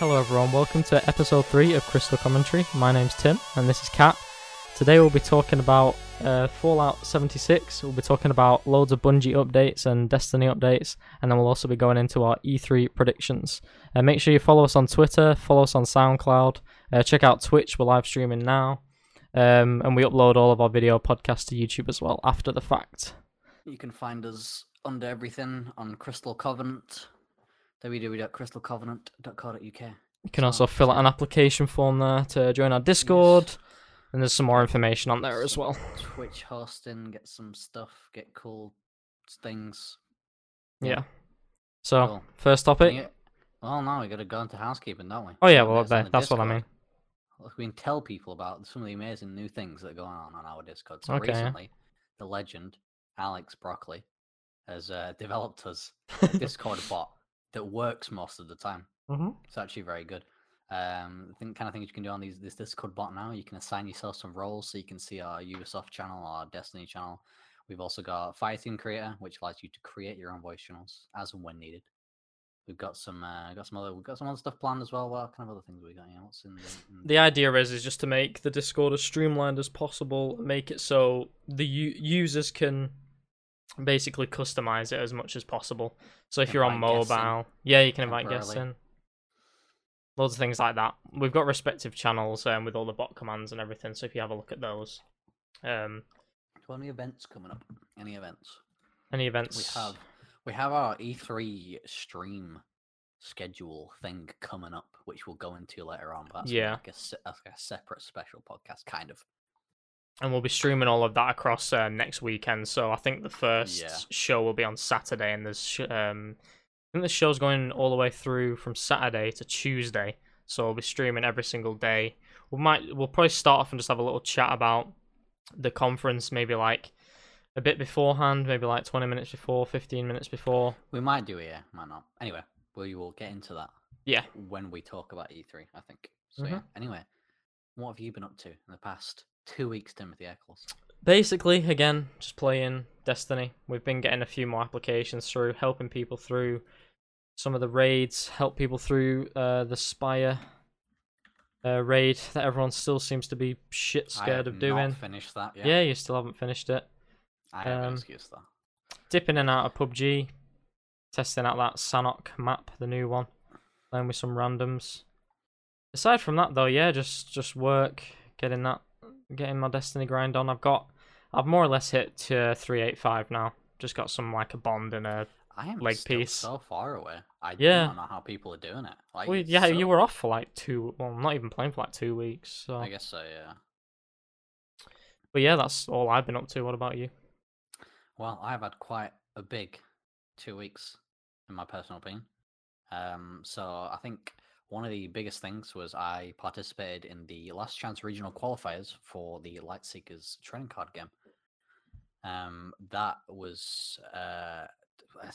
Hello, everyone. Welcome to episode three of Crystal Commentary. My name's Tim, and this is Kat. Today, we'll be talking about uh, Fallout 76. We'll be talking about loads of Bungie updates and Destiny updates, and then we'll also be going into our E3 predictions. Uh, make sure you follow us on Twitter, follow us on SoundCloud, uh, check out Twitch. We're live streaming now, um, and we upload all of our video podcasts to YouTube as well after the fact. You can find us under everything on Crystal Covenant, www.crystalcovenant.co.uk. You can also fill out an application form there to join our Discord, and there's some more information on there as well. Twitch hosting, get some stuff, get cool things. Yeah. So, Cool. first topic. Well, now we got to go into housekeeping, don't we? Oh yeah, well on there, the that's what I mean. We can tell people about some of the amazing new things that are going on on our Discord. So Okay, recently, the legend Alex Broccoli has uh, developed us a Discord bot that works most of the time. hmm It's actually very good. Um, the thing, kind of things you can do on these this Discord bot now. You can assign yourself some roles, so you can see our Ubisoft channel, our Destiny channel. We've also got Fighting Creator, which allows you to create your own voice channels as and when needed. We've got some, uh, got some other, we've got some other stuff planned as well. What kind of other things we got? Yeah, what's in the, in The idea is is just to make the Discord as streamlined as possible, make it so the u- users can basically customize it as much as possible. So if you're on mobile, yeah, you can invite guests in. Loads of things like that. We've got respective channels um, with all the bot commands and everything. So if you have a look at those, um, So any events coming up? Any events? any events, We have we have our E3 stream schedule thing coming up, which we'll go into later on. But that's Yeah. like a, like a separate special podcast, kind of. And we'll be streaming all of that across uh, next weekend. So I think the first Yeah. show will be on Saturday, and there's sh- um, I think the show's going all the way through from Saturday to Tuesday. So we'll be streaming every single day. We might we'll probably start off and just have a little chat about the conference, maybe like a bit beforehand, maybe like twenty minutes before, fifteen minutes before. We might do it, yeah, might not. Anyway, we will get into that Yeah. when we talk about E3. I think. So Mhm. yeah. Anyway, what have you been up to in the past two weeks, Timothy Eccles? basically again just playing destiny we've been getting a few more applications through helping people through some of the raids help people through uh the spire uh, raid that everyone still seems to be shit scared of doing finished that yet. yeah. you still haven't finished it I have um, excuse that. dipping in and out of pubg testing out that Sanhok map the new one playing with some randoms aside from that though yeah just just work getting that getting my destiny grind on i've got i've more or less hit to 385 now just got some like a bond and a I am leg still piece. so far away. I Yeah. don't know how people are doing it. Like, well, yeah so- you were off for like two well not even playing for like two weeks so I guess so. Yeah. but yeah that's all i've been up to what about you Well, I've had quite a big two weeks, in my personal opinion. Um, so I think one of the biggest things was I participated in the last chance regional qualifiers for the Lightseekers trading card game. Um, that was uh,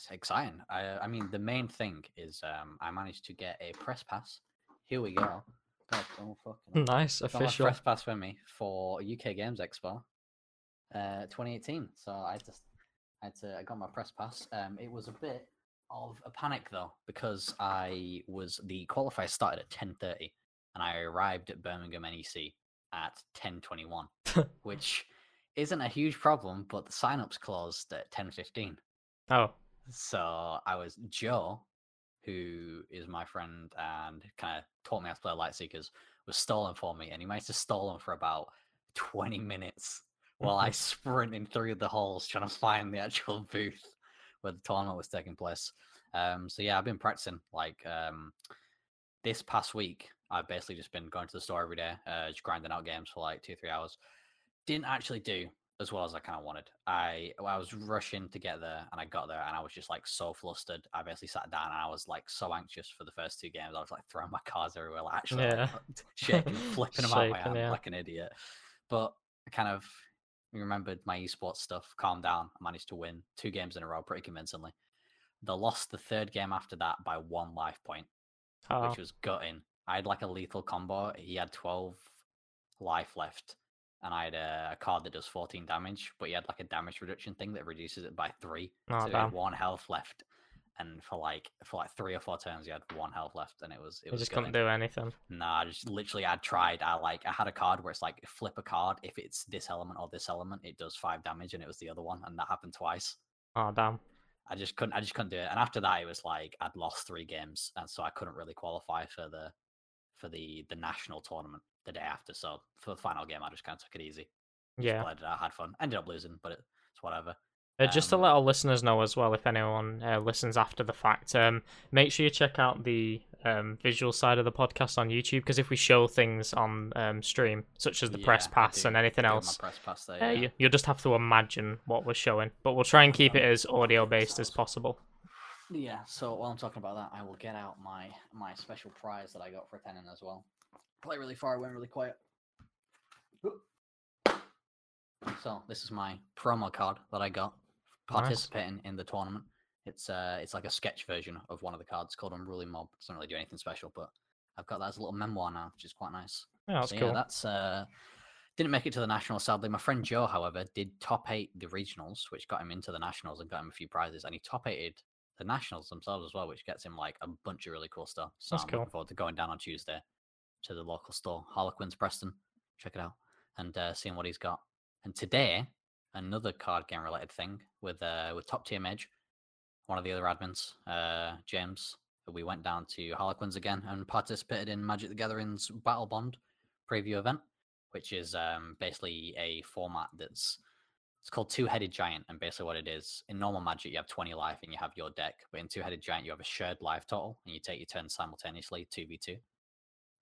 exciting. I, I mean, the main thing is um, I managed to get a press pass. Here we go. God, oh, fucking nice Got official press pass for me for UK Games Expo, uh, 2018. So I just, I had to, I got my press pass. Um, it was a bit of a panic though because I was the qualifier started at 10:30 and I arrived at Birmingham NEC at 10:21, which isn't a huge problem, but the sign-ups closed at 10:15. oh So I was Joe, who is my friend and kind of taught me how to play Lightseekers, was stolen for me, and he managed to stall them for about 20 minutes while I sprinted through the halls trying to find the actual booth where the tournament was taking place. Um, so yeah, I've been practicing like um, this past week. I've basically just been going to the store every day, uh, just grinding out games for like two, three hours. Didn't actually do as well as I kind of wanted. I I was rushing to get there, and I got there, and I was just like so flustered. I basically sat down, and I was like so anxious for the first two games. I was like throwing my cards everywhere, like actually like, shaking, flipping them out my hand yeah. like an idiot. But I kind of remembered my esports stuff, calmed down, I managed to win two games in a row pretty convincingly. They lost the third game after that by one life point, oh. which ah. was gutting. I had like a lethal combo. He had 12 life left, and I had a, a card that does 14 damage, but he had like a damage reduction thing that reduces it by three. Oh, so he had one health left. And for like for like three or four turns, you had one health left, and it was it You was just couldn't do anything. Nah, I just literally, I tried. I like, I had a card where it's like flip a card. If it's this element or this element, it does five damage, and it was the other one, and that happened twice. Oh damn. I just couldn't. I just couldn't do it. And after that, it was like I'd lost three games, and so I couldn't really qualify for the for the the national tournament the day after. So for the final game, I just kind of took it easy. Just Yeah. played it out, had fun. Ended up losing, but it, it's whatever. Uh, just to Um, let our listeners know as well, if anyone uh, listens after the fact, um, make sure you check out the um, visual side of the podcast on YouTube because if we show things on um, stream, such as the press Yeah, I pass and anything I do have else, press pass there, uh, yeah. you, you'll just have to imagine what we're showing. But we'll try and keep it as audio based as possible. Yeah, so while I'm talking about that, I will get out my my special prize that I got for attending as well. Play really far, went really quiet. So this is my promo card that I got Nice. participating in the tournament. It's uh it's like a sketch version of one of the cards called Unruly Mob. Doesn't really do anything special, but I've got that as a little memoir now, which is quite nice. Yeah, that's so cool. yeah, that's uh didn't make it to the nationals sadly. My friend Joe, however, did top eight the regionals, which got him into the nationals and got him a few prizes, and he top eighted the nationals themselves as well, which gets him like a bunch of really cool stuff. So That's I'm cool. looking forward to going down on Tuesday to the local store, Harlequins Preston. Check it out and uh, seeing what he's got. And today, another card game related thing with uh, with Top Tier Mage, one of the other admins, uh, James. We went down to Harlequins again and participated in Magic the Gathering's Battlebond preview event, which is um, basically a format that's it's called Two Headed Giant, and basically what it is in normal Magic you have twenty life and you have your deck, but in Two Headed Giant you have a shared life total and you take your turn simultaneously two v two.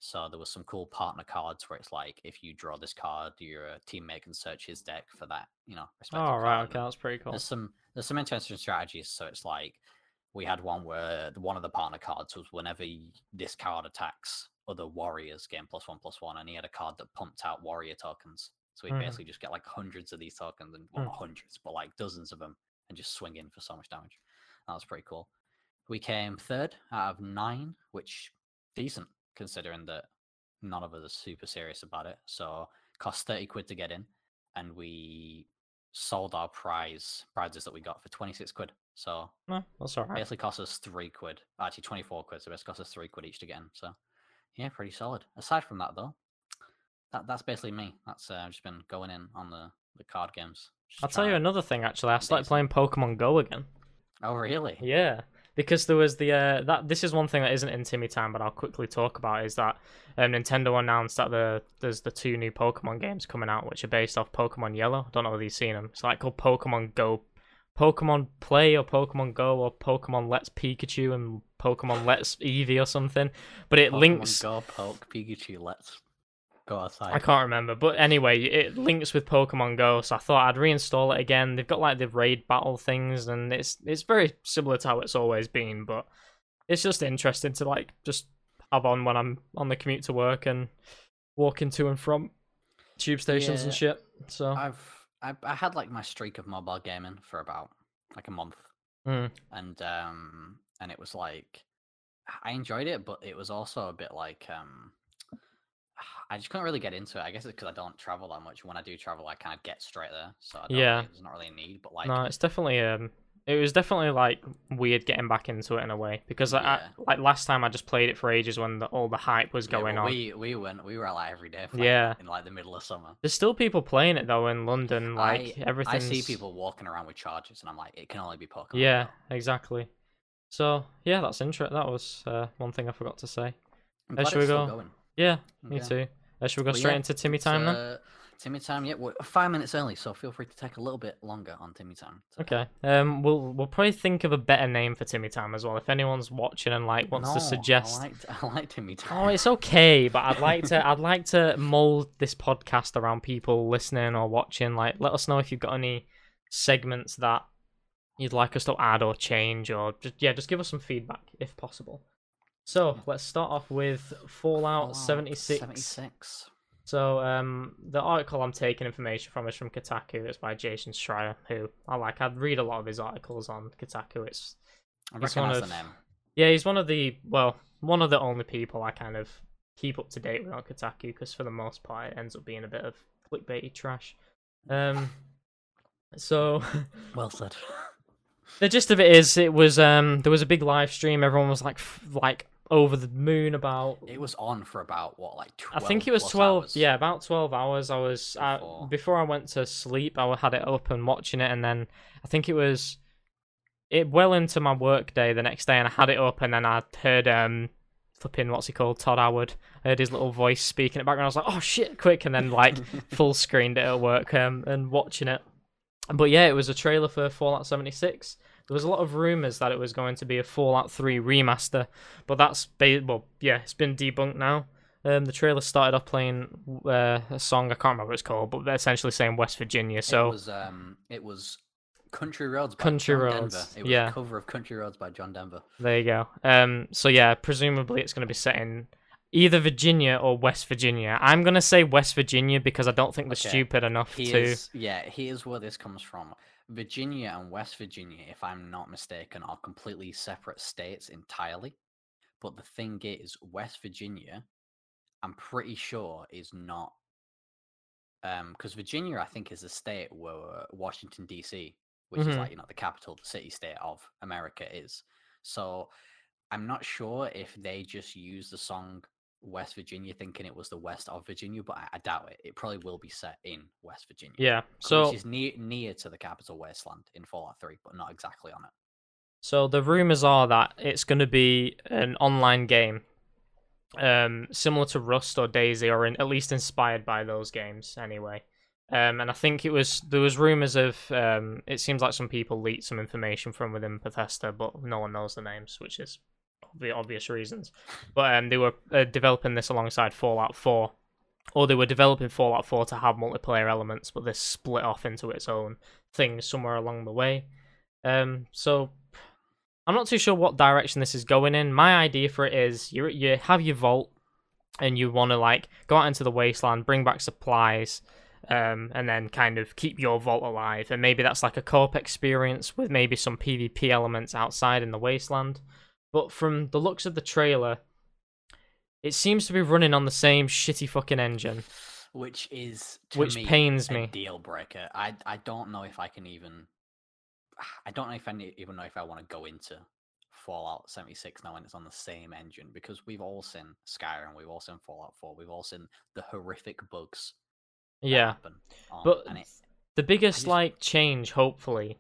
So there was some cool partner cards where it's like if you draw this card, your uh, teammate can search his deck for that, you know. Oh right, card, okay, that's pretty cool. There's some there's some interesting strategies. So it's like we had one where one of the partner cards was whenever this card attacks other warriors, gain plus one plus one, and he had a card that pumped out warrior tokens. So we Mhm. basically just get like hundreds of these tokens, and well, Mm. not hundreds, but like dozens of them, and just swing in for so much damage. That was pretty cool. We came third out of nine, which decent considering that none of us are super serious about it. So cost thirty quid to get in, and we sold our prize prizes that we got for twenty six quid. So No, that's all right. basically cost us three quid. Actually, twenty four quid. So basically cost us three quid each to get in. So yeah, pretty solid. Aside from that, though, that that's basically me. That's uh, I've just been going in on the the card games. I'll tell you another thing. Actually, I started playing Pokemon Go again. Oh really? Yeah, because there was the uh, that this is one thing that isn't in Timmy Time, but I'll quickly talk about is that um, Nintendo announced that the there's the two new Pokemon games coming out, which are based off Pokemon Yellow. I don't know whether you've seen them. It's like called Pokemon Go, Pokemon Play or Pokemon Go or Pokemon Let's Pikachu and Pokemon Let's Eevee or something. But it links Pokemon links. Go, Poke, Pikachu. Let's go outside. I can't remember, but anyway, it links with Pokemon Go, so I thought I'd reinstall it again. They've got like the raid battle things, and it's it's very similar to how it's always been, but it's just interesting to like just have on when I'm on the commute to work and walking to and from tube stations and shit. So I've I, I had like my streak of mobile gaming for about like a month, mm, and um and it was like I enjoyed it, but it was also a bit like um I just couldn't really get into it. I guess it's because I don't travel that much. When I do travel, I kind of get straight there, so I don't Yeah. really, there's not really a need. But like, no, it's definitely um. It was definitely like weird getting back into it in a way because I, I like last time I just played it for ages when the, all the hype was yeah, going well, on. we we went we were out like every day. Playing Yeah. in like the middle of summer. There's still people playing it though in London. Like everything. I see people walking around with chargers, and I'm like, it can only be Pokemon. Yeah, exactly. So yeah, that's interesting. That was uh, one thing I forgot to say. I'm Uh, should we go? going. Yeah, me Okay. too. Uh, should we go Well, straight yeah, into Timmy time then? uh, Timmy time, yeah, we're five minutes early, so feel free to take a little bit longer on Timmy time. Okay. Um, we'll we'll probably think of a better name for Timmy time as well. If anyone's watching and like wants No, to suggest. I like, I like Timmy time. Oh, it's okay, but I'd like to I'd like to mold this podcast around people listening or watching. Like, let us know if you've got any segments that you'd like us to add or change, or just yeah, just give us some feedback if possible. So let's start off with Fallout, Fallout 76. 76. So um, the article I'm taking information from is from Kotaku. It's by Jason Schreier, who I like. I'd read a lot of his articles on Kotaku. It's I recognize the name. yeah, he's one of the well, one of the only people I kind of keep up to date with on Kotaku because for the most part it ends up being a bit of clickbaity trash. Um, so Well said. the gist of it is, it was um there was a big live stream. Everyone was like f- like over the moon about. It was on for about what, like twelve. I think it was twelve. hours? Yeah, about twelve hours. I was uh, Before. before I went to sleep. I had it up and watching it, and then I think it was it well into my work day the next day, and I had it up, and then I heard um flipping what's he called Todd Howard. I heard his little voice speaking in the background. I was like, oh shit, quick, and then like full screened it at work um, and watching it. But yeah, it was a trailer for Fallout 76. There was a lot of rumors that it was going to be a Fallout 3 remaster, but that's ba- well, yeah, it's been debunked now. Um, the trailer started off playing uh, a song I can't remember what it's called, but they're essentially saying West Virginia. So it was um, it was Country Roads by Country John Roads, Denver. It was yeah. a cover of Country Roads by John Denver. there you go. Um, so yeah, presumably it's going to be set in either Virginia or West Virginia. I'm going to say West Virginia because I don't think they're Okay. stupid enough to. Yeah, here's where this comes from. Virginia and West Virginia, if I'm not mistaken, are completely separate states entirely. But the thing is, West Virginia, I'm pretty sure is not um because Virginia, I think, is a state where Washington DC, which is Mhm. like you know the capital, the city state of America, is. So I'm not sure if they just use the song West Virginia thinking it was the west of Virginia, but I, I doubt it. It probably will be set in West Virginia. Yeah. So which is near near to the capital wasteland in Fallout 3, but not exactly on it. So the rumors are that it's going to be an online game, um, similar to Rust or DayZ, or in, at least inspired by those games anyway. Um, and I think it was there was rumors of. Um, it seems like some people leaked some information from within Bethesda, but no one knows the names, which is the obvious reasons. But um, they were uh, developing this alongside Fallout 4, or they were developing Fallout 4 to have multiplayer elements, but this split off into its own thing somewhere along the way. Um, so I'm not too sure what direction this is going in. My idea for it is you you have your vault and you want to like go out into the wasteland, bring back supplies, um, and then kind of keep your vault alive. And maybe that's like a co-op experience with maybe some PvP elements outside in the wasteland. But from the looks of the trailer, it seems to be running on the same shitty fucking engine, Which is to which me, pains a me. deal breaker. I I don't know if I can even I don't know if I even know if I want to go into Fallout 76 now when it's on the same engine because we've all seen Skyrim, we've all seen Fallout 4, we've all seen the horrific bugs Yeah. happen. on- But and it, the biggest just- like change, hopefully,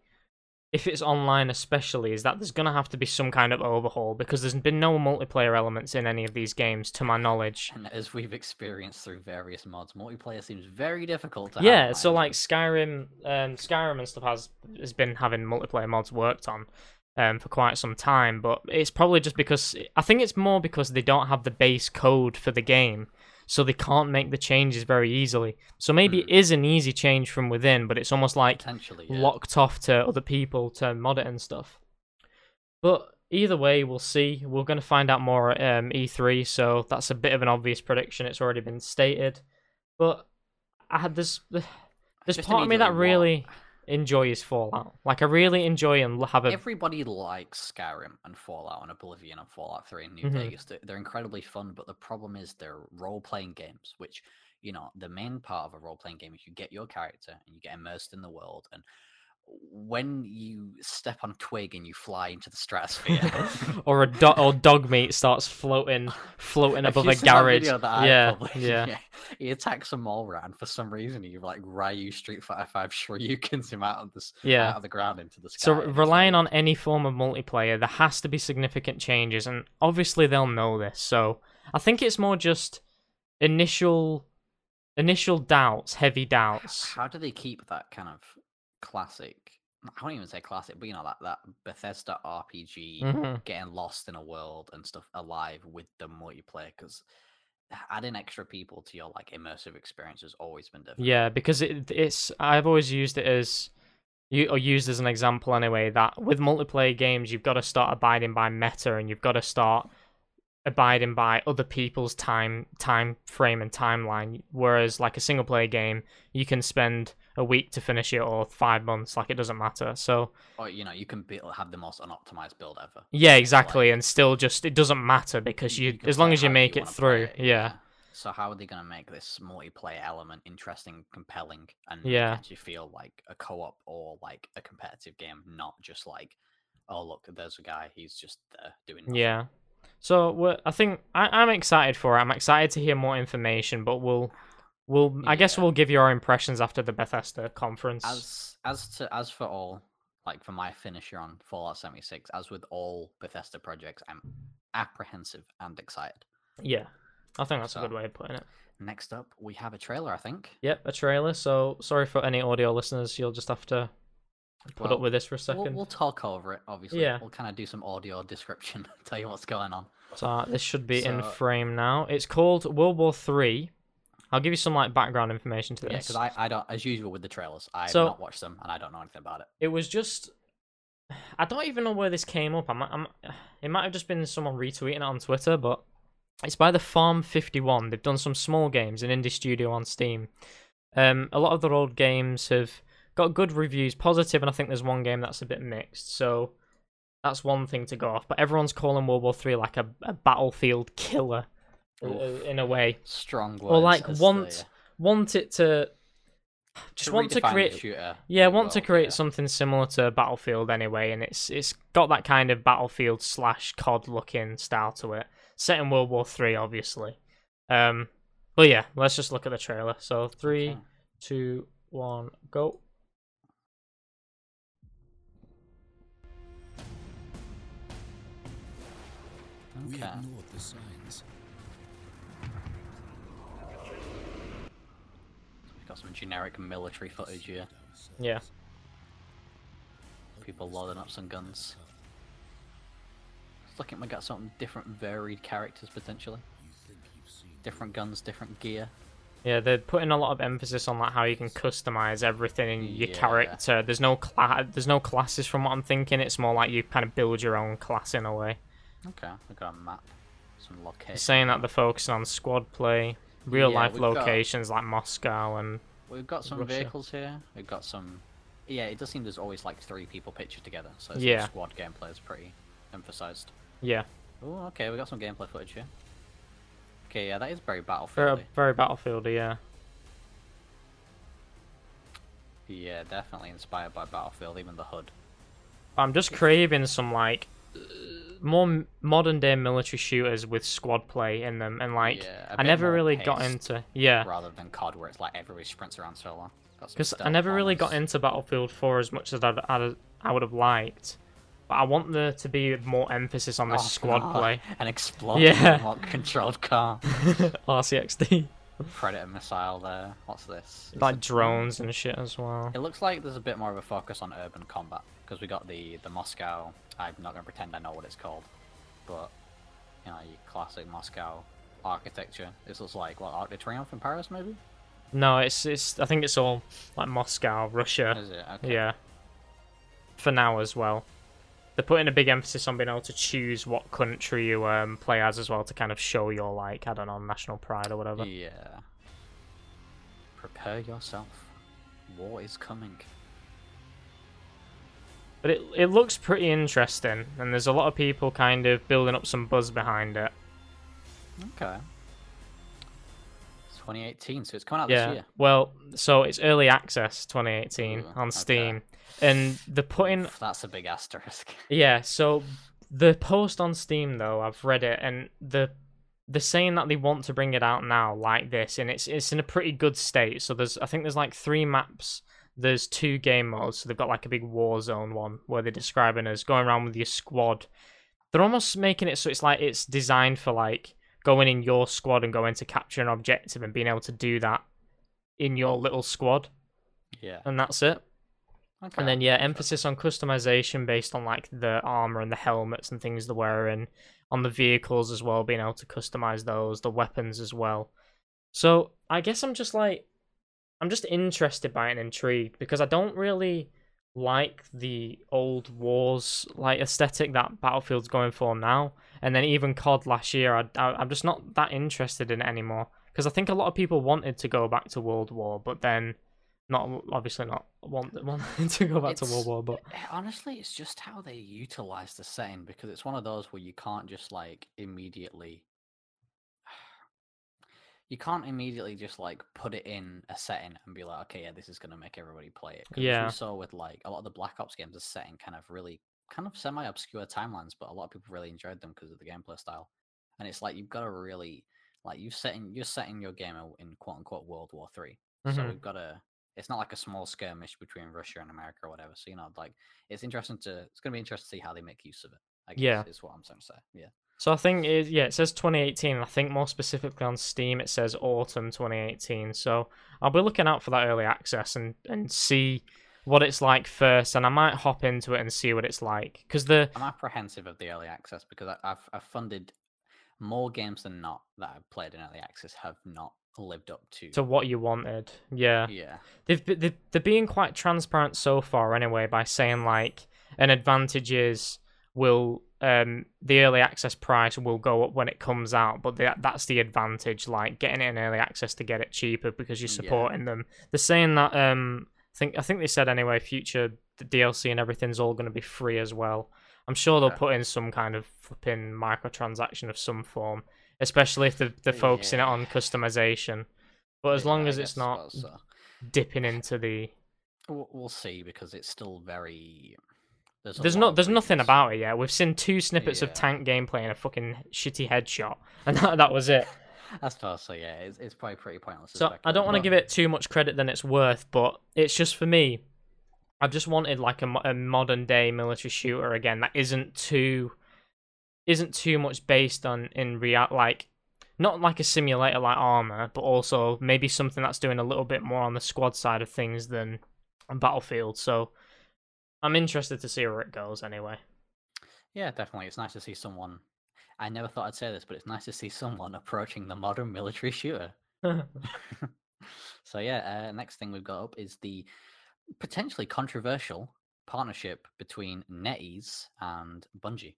if it's online especially, is that there's gonna have to be some kind of overhaul because there's been no multiplayer elements in any of these games, to my knowledge. and as we've experienced through various mods, multiplayer seems very difficult to Yeah, so like. Skyrim, um, Skyrim and stuff has has been having multiplayer mods worked on, um, for quite some time. But it's probably just because I think it's more because they don't have the base code for the game, so they can't make the changes very easily. So maybe Hmm. it is an easy change from within, but it's almost like yeah. locked off to other people to mod it and stuff. But either way, we'll see. We're going to find out more at um, E3, so that's a bit of an obvious prediction. It's already been stated. But I had this. There's just part of me that immediately really enjoys Fallout. Like I really enjoy and have a Everybody likes Skyrim and Fallout and Oblivion and Fallout 3 and New Mhm. Vegas. They're, they're incredibly fun, but the problem is they're role playing games, which, you know, the main part of a role playing game is you get your character and you get immersed in the world. And when you step on a twig and you fly into the stratosphere, or a do- or dog meat starts floating floating above a garage. Yeah, published? yeah. He attacks a mole rat, and for some reason, he like Ryu Street Fighter Five Shoryukens him out of the s- Yeah. out of the ground into the sky. So relying on any form of multiplayer, there has to be significant changes, and obviously they'll know this. So I think it's more just initial initial doubts, heavy doubts. How do they keep that kind of classic? I won't even say classic, but you know that that Bethesda RPG Mhm. getting lost in a world and stuff alive with the multiplayer because adding extra people to your like immersive experience has always been difficult. Yeah, because it, it's I've always used it as you or used as an example anyway that with multiplayer games you've got to start abiding by meta and you've got to start abiding by other people's time time frame and timeline whereas like a single player game you can spend a week to finish it or 5 months like it doesn't matter so Or you know you can build, have the most unoptimized build ever. yeah Like, exactly and still just it doesn't matter because you, can as long as you make it through it, yeah So how are they going to make this multiplayer element interesting, compelling, and Yeah. actually feel like a co-op or like a competitive game, not just like, oh look, there's a guy, he's just there doing. Nothing. Yeah. So I think I, I'm excited for it. I'm excited to hear more information, but we'll we'll I guess we'll give you our impressions after the Bethesda conference. As as to as for all, like for my finisher on Fallout 76, as with all Bethesda projects, I'm apprehensive and excited. Yeah. I think that's a good way of putting it. Next up, we have a trailer, I think. Yep, a trailer. So sorry for any audio listeners. You'll just have to put Well, up with this for a We'll, 2nd we'll talk over it, obviously. Yeah. We'll kind of do some audio description, tell you what's going on. So uh, this should be in frame now. It's called World War Three. I'll give you some like background information to this. Yeah, because I, I don't, as usual with the trailers, I've So- not watched them and I don't know anything about it. It was just. I don't even know where this came up. I'm, I'm, it might have just been someone retweeting it on Twitter, but it's by the Farm 51. They've done some small games, an indie studio on Steam. Um, a lot of their old games have got good reviews, positive, and I think there's one game that's a bit mixed. So that's one thing to go off. But everyone's calling World War Three like a, a battlefield killer, Oof. in a way. Strong words. Or like want the- want it to just want to create shooter yeah, want to create yeah. something similar to Battlefield anyway, and it's it's got that kind of Battlefield slash COD looking style to it. Set in World War Three, obviously. Um, but yeah, let's just look at the trailer. So three, Okay. two, one, go. We ignored the signs. Got some generic military footage here. Yeah, People loading up some guns. It's looking we got something different varied characters potentially. Different guns, different gear. yeah, they're putting a lot of emphasis on like how you can customize everything in your Yeah. character. There's no cla- there's no classes from what I'm thinking. It's more like you kind of build your own class in a way. Okay, we got a map. Some location. saying that they're focusing on squad play, real Yeah, life we've got- locations like Moscow and We've got some Russia. vehicles here. We've got some. Yeah, it does seem there's always like three people pictured together, so Yeah. squad gameplay is pretty emphasized. yeah, Oh, okay, We've got some gameplay footage here. Okay, yeah, that is very very battlefield. very battlefield. Yeah, Yeah, definitely inspired by Battlefield, even the HUD. I'm just craving some like more modern day military shooters with squad play in them, and like Yeah, I never really got into yeah. rather than COD, where it's like everybody sprints around solo. Got some Because I never really got into Battlefield 4 as much as I'd, I'd, I would have liked. But I want there to be more emphasis on this Oh, squad play. An exploding Yeah. controlled car. RCXD. Predator missile there. What's this? Is like it- drones and shit as well. It looks like there's a bit more of a focus on urban combat because we got the the Moscow. I'm not going to pretend I know what it's called, but you know, your classic Moscow architecture. This looks like what Arc de Triomphe in Paris, maybe? No, it's it's. I think it's all like Moscow, Russia. Is it? Okay. Yeah. For now as well. They're putting a big emphasis on being able to choose what country you um, play as as well to kind of show your like I don't know national pride or whatever. Yeah. Prepare yourself. War is coming. But it it looks pretty interesting, and there's a lot of people kind of building up some buzz behind it. Okay. It's 2018, so it's coming out yeah. this year. Well, so it's early access 2018 Ooh, on okay. And they're putting that's a big asterisk. Yeah, so the post on Steam though, I've read it and the they're saying that they want to bring it out now like this and it's it's in a pretty good state. So there's I think there's like three maps, there's two game modes. So they've got like a big war zone one where they're describing as going around with your squad. They're almost making it so it's like it's designed for like going in your squad and going to capture an objective and being able to do that in your little squad yeah. and that's it. Okay. And then yeah, emphasis on customization based on like the armor and the helmets and things they're wearing, on the vehicles as well, being able to customize those, the weapons as well. So I guess I'm just like, I'm just interested by it and intrigued because I don't really like the old wars like aesthetic that Battlefield's going for now. And then even COD last year, I, I I'm just not that interested in it anymore because I think a lot of people wanted to go back to World War, but then not obviously not want wanting to go back to World War, but Honestly, it's just how they utilize the setting because it's one of those where you can't just like immediately. you can't immediately just like put it in a setting and be like, okay, yeah, this is gonna make everybody play it. Yeah. we saw with like a lot of the Black Ops games are set in kind of really kind of semi obscure timelines, but a lot of people really enjoyed them because of the gameplay style. And it's like you've got to really like you setting you're setting your game in quote unquote World War Three. So Mhm. we've got to. It's not like a small skirmish between Russia and America or whatever. So you know, like it's interesting to. It's gonna be interesting to see how they make use of it. I guess Yeah. is what I'm trying to say. Yeah. So I think it, yeah, it says 2018. I think more specifically on Steam, it says autumn 2018. So I'll be looking out for that early access and and see what it's like first, and I might hop into it and see what it's like because the I'm apprehensive of the early access because I, I've I've funded more games than not that I've played in early access have not lived up to. to what you wanted, yeah, yeah, they've they've they're being quite transparent so far anyway by saying like an advantage is will um the early access price will go up when it comes out but that that's the advantage like getting it in early access to get it cheaper because you're Yeah. supporting them they're saying that um I think I think they said anyway future the DLC and everything's all going to be free as well I'm sure they'll Okay. put in some kind of flipping microtransaction of some form especially if they're, they're oh, focusing it on customization but as Yeah, long as it's not so. dipping into the We'll, see because it's still very. There's, There's lot no, there's nothing about it yet. We've seen two snippets of tank gameplay and a fucking shitty headshot, and that, that was it. I suppose so. Yeah, it's, it's probably pretty pointless. So I don't want to give it too much credit than it's worth, but it's just for me. I've just wanted like a, a modern day military shooter again that isn't too, isn't too much based on in real like, not like a simulator like Arma, but also maybe something that's doing a little bit more on the squad side of things than on Battlefield. So I'm interested to see where it goes anyway. Yeah, definitely. It's nice to see someone. I never thought I'd say this, but it's nice to see someone approaching the modern military shooter. so yeah, uh, next thing we've got up is the potentially controversial partnership between NetEase and Bungie.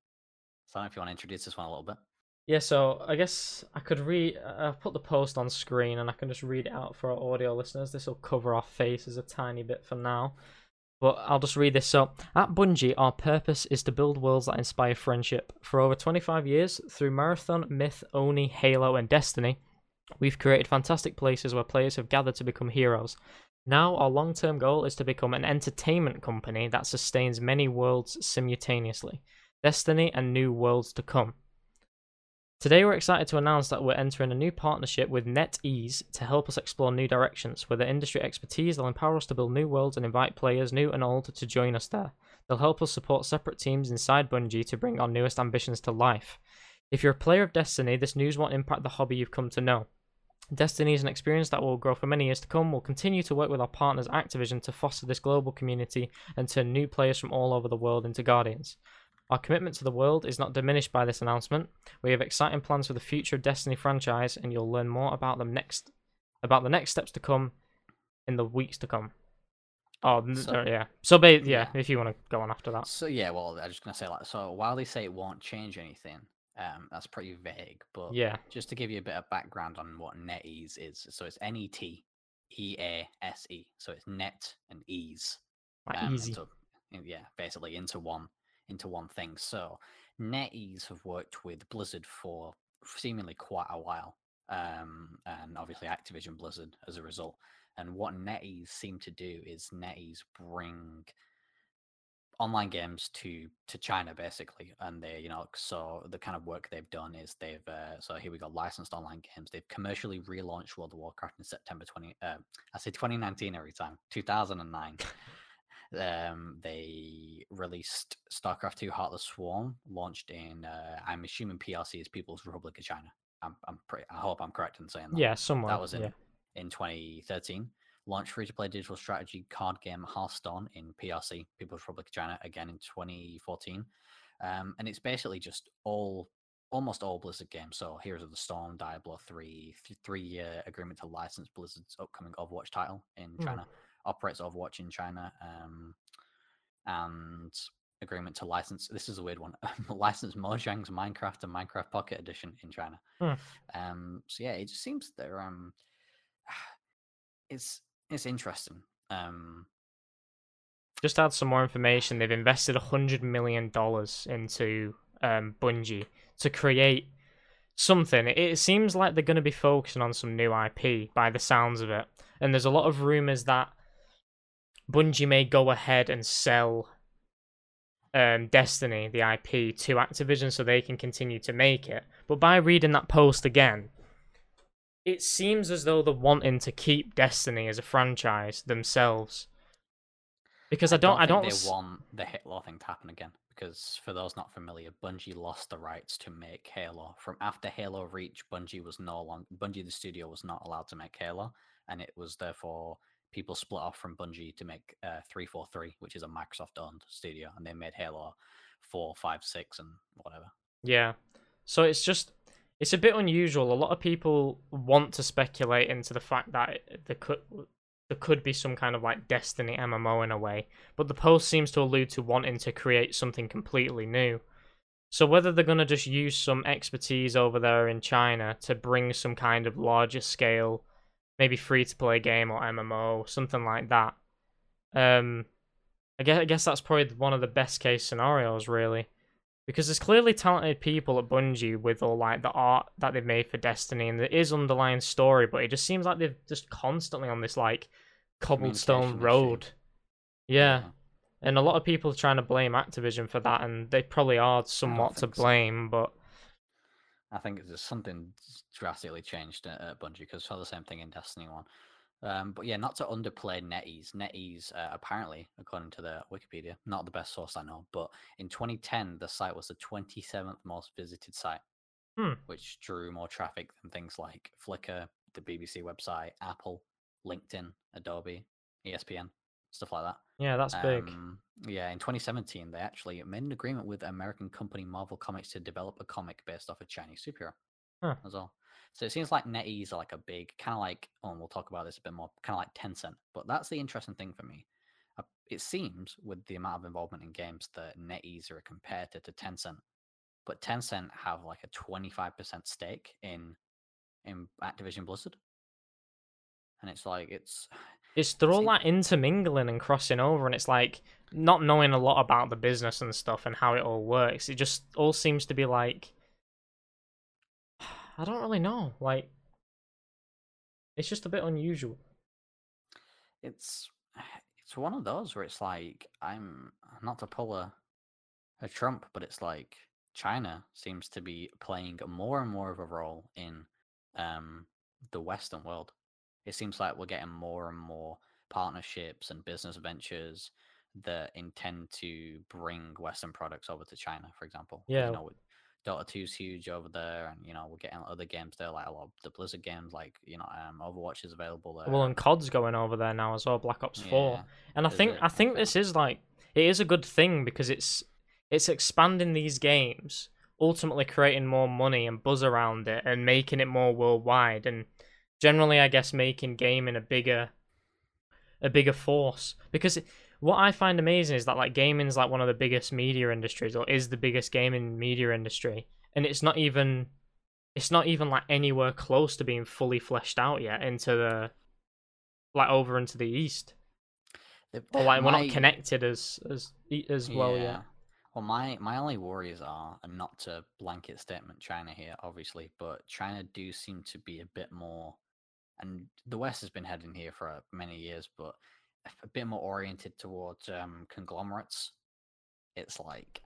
I know if you want to introduce this one a little bit. Yeah, so I guess I could read. I'll put the post on screen and I can just read it out for our audio listeners. This will cover our faces a tiny bit for now. But I'll just read this. So, at Bungie, our purpose is to build worlds that inspire friendship. For over 25 years, through Marathon, Myth, Oni, Halo, and Destiny, we've created fantastic places where players have gathered to become heroes. Now, our long term goal is to become an entertainment company that sustains many worlds simultaneously Destiny and new worlds to come. Today, we're excited to announce that we're entering a new partnership with NetEase to help us explore new directions. With their industry expertise, they'll empower us to build new worlds and invite players, new and old, to join us there. They'll help us support separate teams inside Bungie to bring our newest ambitions to life. If you're a player of Destiny, this news won't impact the hobby you've come to know. Destiny is an experience that will grow for many years to come. We'll continue to work with our partners Activision to foster this global community and turn new players from all over the world into Guardians. Our commitment to the world is not diminished by this announcement. We have exciting plans for the future of Destiny franchise, and you'll learn more about them next about the next steps to come in the weeks to come. Oh, So- yeah. So, ba- yeah, Yeah. if you want to go on after that. So yeah, well, I'm just gonna say like, so while they say it won't change anything, um, that's pretty vague. But Yeah. just to give you a bit of background on what NetEase is, so it's N E T E A S E, so it's net and ease. Like um, easy. into- yeah, basically into one into one thing. So NetEase have worked with Blizzard for seemingly quite a while, um, and obviously Activision Blizzard as a result. And what NetEase seem to do is NetEase bring online games to to China basically, and they you know so the kind of work they've done is they've uh, so here we got licensed online games. They've commercially relaunched World of Warcraft in September twenty. Uh, I say twenty nineteen every time. Two thousand and nine. um, they released StarCraft 2 Heart of the Swarm, launched in, uh, I'm assuming PRC is People's Republic of China. I'm, I'm pretty, I hope I'm correct in saying that. Yeah, somewhere. That was in, yeah. in 2013. Launched free to play digital strategy card game Hearthstone in PRC, People's Republic of China, again in 2014. Um, and it's basically just all, almost all Blizzard games. So Heroes of the Storm, Diablo 3, th- three year agreement to license Blizzard's upcoming Overwatch title in Hmm. China operates Overwatch in China, um, and agreement to license. This is a weird one. license Mojang's Minecraft and Minecraft Pocket Edition in China. Hmm. Um, so yeah, it just seems they're um, it's it's interesting. Um, Just add some more information, they've invested $100 million into um, Bungie to create something. It seems like they're going to be focusing on some new IP by the sounds of it, and there's a lot of rumors that Bungie may go ahead and sell um, Destiny, the IP, to Activision so they can continue to make it. But by reading that post again, it seems as though they're wanting to keep Destiny as a franchise themselves. Because I don't, I don't, think s- they want the Halo thing to happen again. Because for those not familiar, Bungie lost the rights to make Halo. From after Halo Reach, Bungie was no longer Bungie the studio was not allowed to make Halo, and it was therefore people split off from Bungie to make uh, 343, which is a Microsoft-owned studio, and they made Halo four, five, six, and whatever. Yeah. So it's just it's a bit unusual. A lot of people want to speculate into the fact that there could there could be some kind of like Destiny MMO in a way, but the post seems to allude to wanting to create something completely new. So whether they're going to just use some expertise over there in China to bring some kind of larger scale, maybe free to play game or MMO, something like that. Um, I guess I guess that's probably one of the best case scenarios, really because there's clearly talented people at Bungie with all like the art that they've made for Destiny, and there is underlying story, but it just seems like they're just constantly on this like cobblestone road. Yeah, and a lot of people are trying to blame Activision for that, and they probably are somewhat to think so. blame, but I think there's something drastically changed at, at Bungie because saw the same thing in Destiny One. Um, but yeah, not to underplay NetEase. NetEase, uh, apparently, according to the Wikipedia, not the best source I know, but in 2010, the site was the 27th most visited site, Hmm. which drew more traffic than things like Flickr, the BBC website, Apple, LinkedIn, Adobe, ESPN, stuff like that. yeah, that's big. Um, yeah, in 2017, they actually made an agreement with American company Marvel Comics to develop a comic based off a Chinese superhero Huh. as well. So it seems like NetEase are like a big kind of like, oh, and we'll talk about this a bit more, kind of like Tencent. But that's the interesting thing for me. Uh, It seems with the amount of involvement in games that NetEase are a competitor to Tencent, but Tencent have like a 25% stake in in Activision Blizzard, and it's like it's It's they're all like intermingling and crossing over, and it's like not knowing a lot about the business and stuff and how it all works. It just all seems to be like I don't really know. Like it's just a bit unusual. it's it's one of those where it's like I'm not to pull a a Trump, but it's like China seems to be playing more and more of a role in um the Western world. It seems like we're getting more and more partnerships and business ventures that intend to bring Western products over to China, for example. Yeah. You know, Dota 2's huge over there, and you know we're getting other games there, like a lot of the Blizzard games, like you know, um, Overwatch is available there. Well, and COD's going over there now as well, Black Ops Four. Yeah. And I Is think it? I think this is like it is a good thing because it's it's expanding these games, ultimately creating more money and buzz around it and making it more worldwide and generally I guess making gaming a bigger a bigger force. Because it, what I find amazing is that like gaming is like one of the biggest media industries or is the biggest gaming media industry. And it's not even it's not even like anywhere close to being fully fleshed out yet into the like over into the east. The- or like we're not connected as as as well yet. Well, my my only worries are, and not to blanket statement China here, obviously, but China do seem to be a bit more, and the West has been heading here for many years, but a bit more oriented towards um, conglomerates. It's like,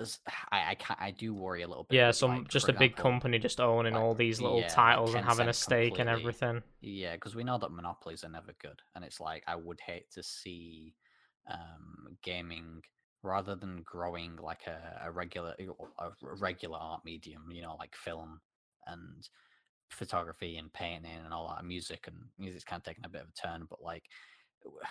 I I can I do worry a little bit. Yeah, with, some like, just a big company just owning like, all these little yeah, titles and having a stake and everything. Yeah, because we know that monopolies are never good, and it's like I would hate to see um, gaming rather than growing like a, a regular a regular art medium, you know, like film and photography and painting and all that music and music's kind of taking a bit of a turn, but like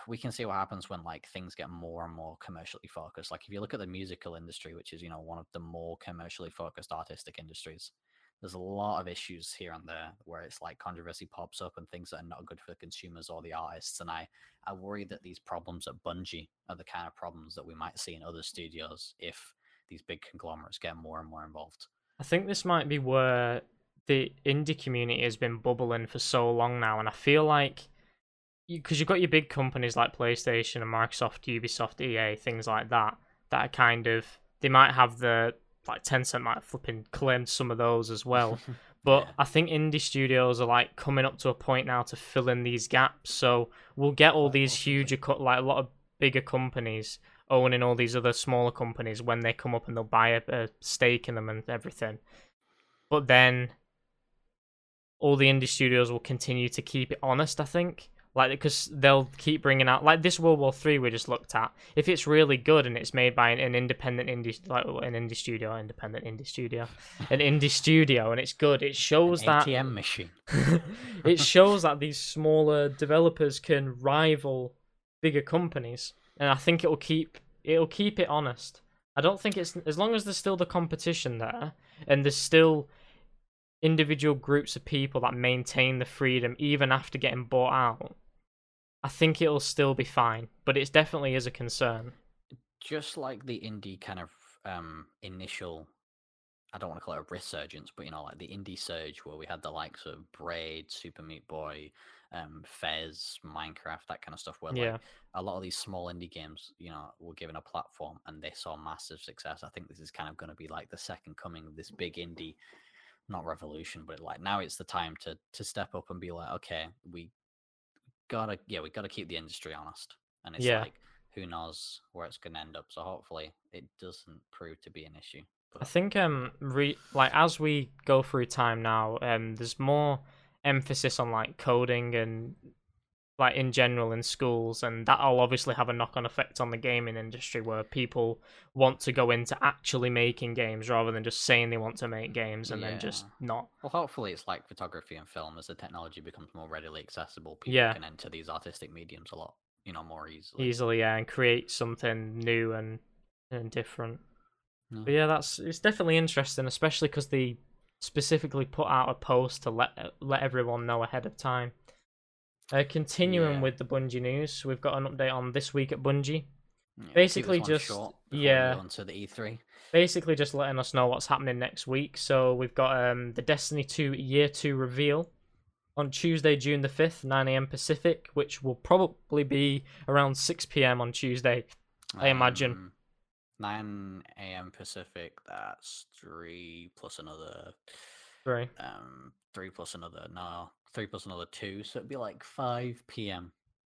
we can see what happens when like things get more and more commercially focused. Like if you look at the musical industry, which is you know one of the more commercially focused artistic industries, there's a lot of issues here and there where it's like controversy pops up and things that are not good for the consumers or the artists. And I, I worry that these problems at Bungie are the kind of problems that we might see in other studios if these big conglomerates get more and more involved. I think this might be where the indie community has been bubbling for so long now, and I feel like because you, have got your big companies like PlayStation and Microsoft, Ubisoft, EA, things like that, that are kind of they might have the like Tencent might flipping claimed some of those as well. But Yeah. I think indie studios are like coming up to a point now to fill in these gaps. So we'll get all these huger, like a lot of bigger companies owning all these other smaller companies when they come up and they'll buy a, a stake in them and everything. But then all the indie studios will continue to keep it honest. I think. Like because they'll keep bringing out like this World War Three we just looked at. If it's really good and it's made by an, an independent indie like an indie studio, independent indie studio, an indie studio, and it's good, it shows that ATM machine. it shows that these smaller developers can rival bigger companies, and I think it'll keep it'll keep it honest. I don't think it's as long as there's still the competition there, and there's still individual groups of people that maintain the freedom even after getting bought out. I think it'll still be fine, but it definitely is a concern. just like the indie kind of um initial I don't want to call it a resurgence, but you know, like the indie surge where we had the likes of Braid, Super Meat Boy, um, Fez, Minecraft, that kind of stuff, where Yeah. like a lot of these small indie games, you know, were given a platform and they saw massive success. I think this is kind of going to be like the second coming of this big indie, not revolution, but like now it's the time to to step up and be like, okay, we gotta, yeah, we gotta keep the industry honest, and it's Yeah. like who knows where it's to end up. So hopefully it doesn't prove to be an issue. I think um re- like as we go through time now, um there's more emphasis on like coding and like in general in schools and that'll obviously have a knock-on effect on the gaming industry where people want to go into actually making games rather than just saying they want to make games and then just not. well, hopefully it's like photography and film as the technology becomes more readily accessible. People Yeah. can enter these artistic mediums a lot, you know, more easily. easily yeah and create something new and and different Yeah. but yeah that's it's definitely interesting especially because they specifically put out a post to let let everyone know ahead of time uh, continuing Yeah. with the Bungie news, we've got an update on this week at Bungie. Yeah, basically just- short before we yeah. on to the E E3. Basically, just letting us know what's happening next week. So we've got um, the Destiny 2 Year 2 reveal on Tuesday, June the 5th, 9 a.m. Pacific, which will probably be around 6 p.m. on Tuesday. I imagine. Um, 9 a.m. Pacific. That's three plus another. Three. Um, three plus another. No, three plus another two. So it'd be like 5 p.m.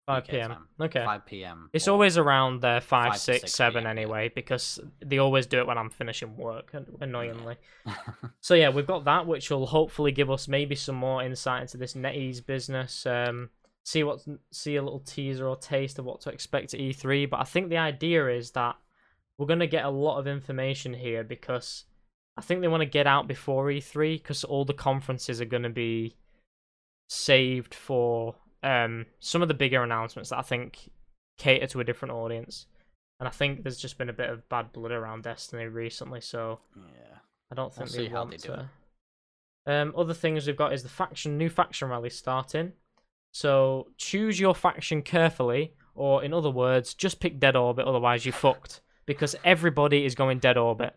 5 UK p.m. time. Okay. 5 p.m. It's always around there, 5, five to 6, 6 7 PM, yeah. anyway, because they always do it when I'm finishing work, an- annoyingly. So yeah, we've got that, which will hopefully give us maybe some more insight into this NetEase business. Um, see what, see a little teaser or taste of what to expect at E3. But I think the idea is that we're gonna get a lot of information here because I think they want to get out before E3 because all the conferences are gonna be saved for um some of the bigger announcements that I think cater to a different audience. And I think there's just been a bit of bad blood around Destiny recently, so yeah. I don't We'll think see they how want they do to. Um, other things we've got is the faction, new faction rally starting. So choose your faction carefully, or in other words, just pick Dead Orbit. Otherwise, you're fucked because everybody is going Dead Orbit.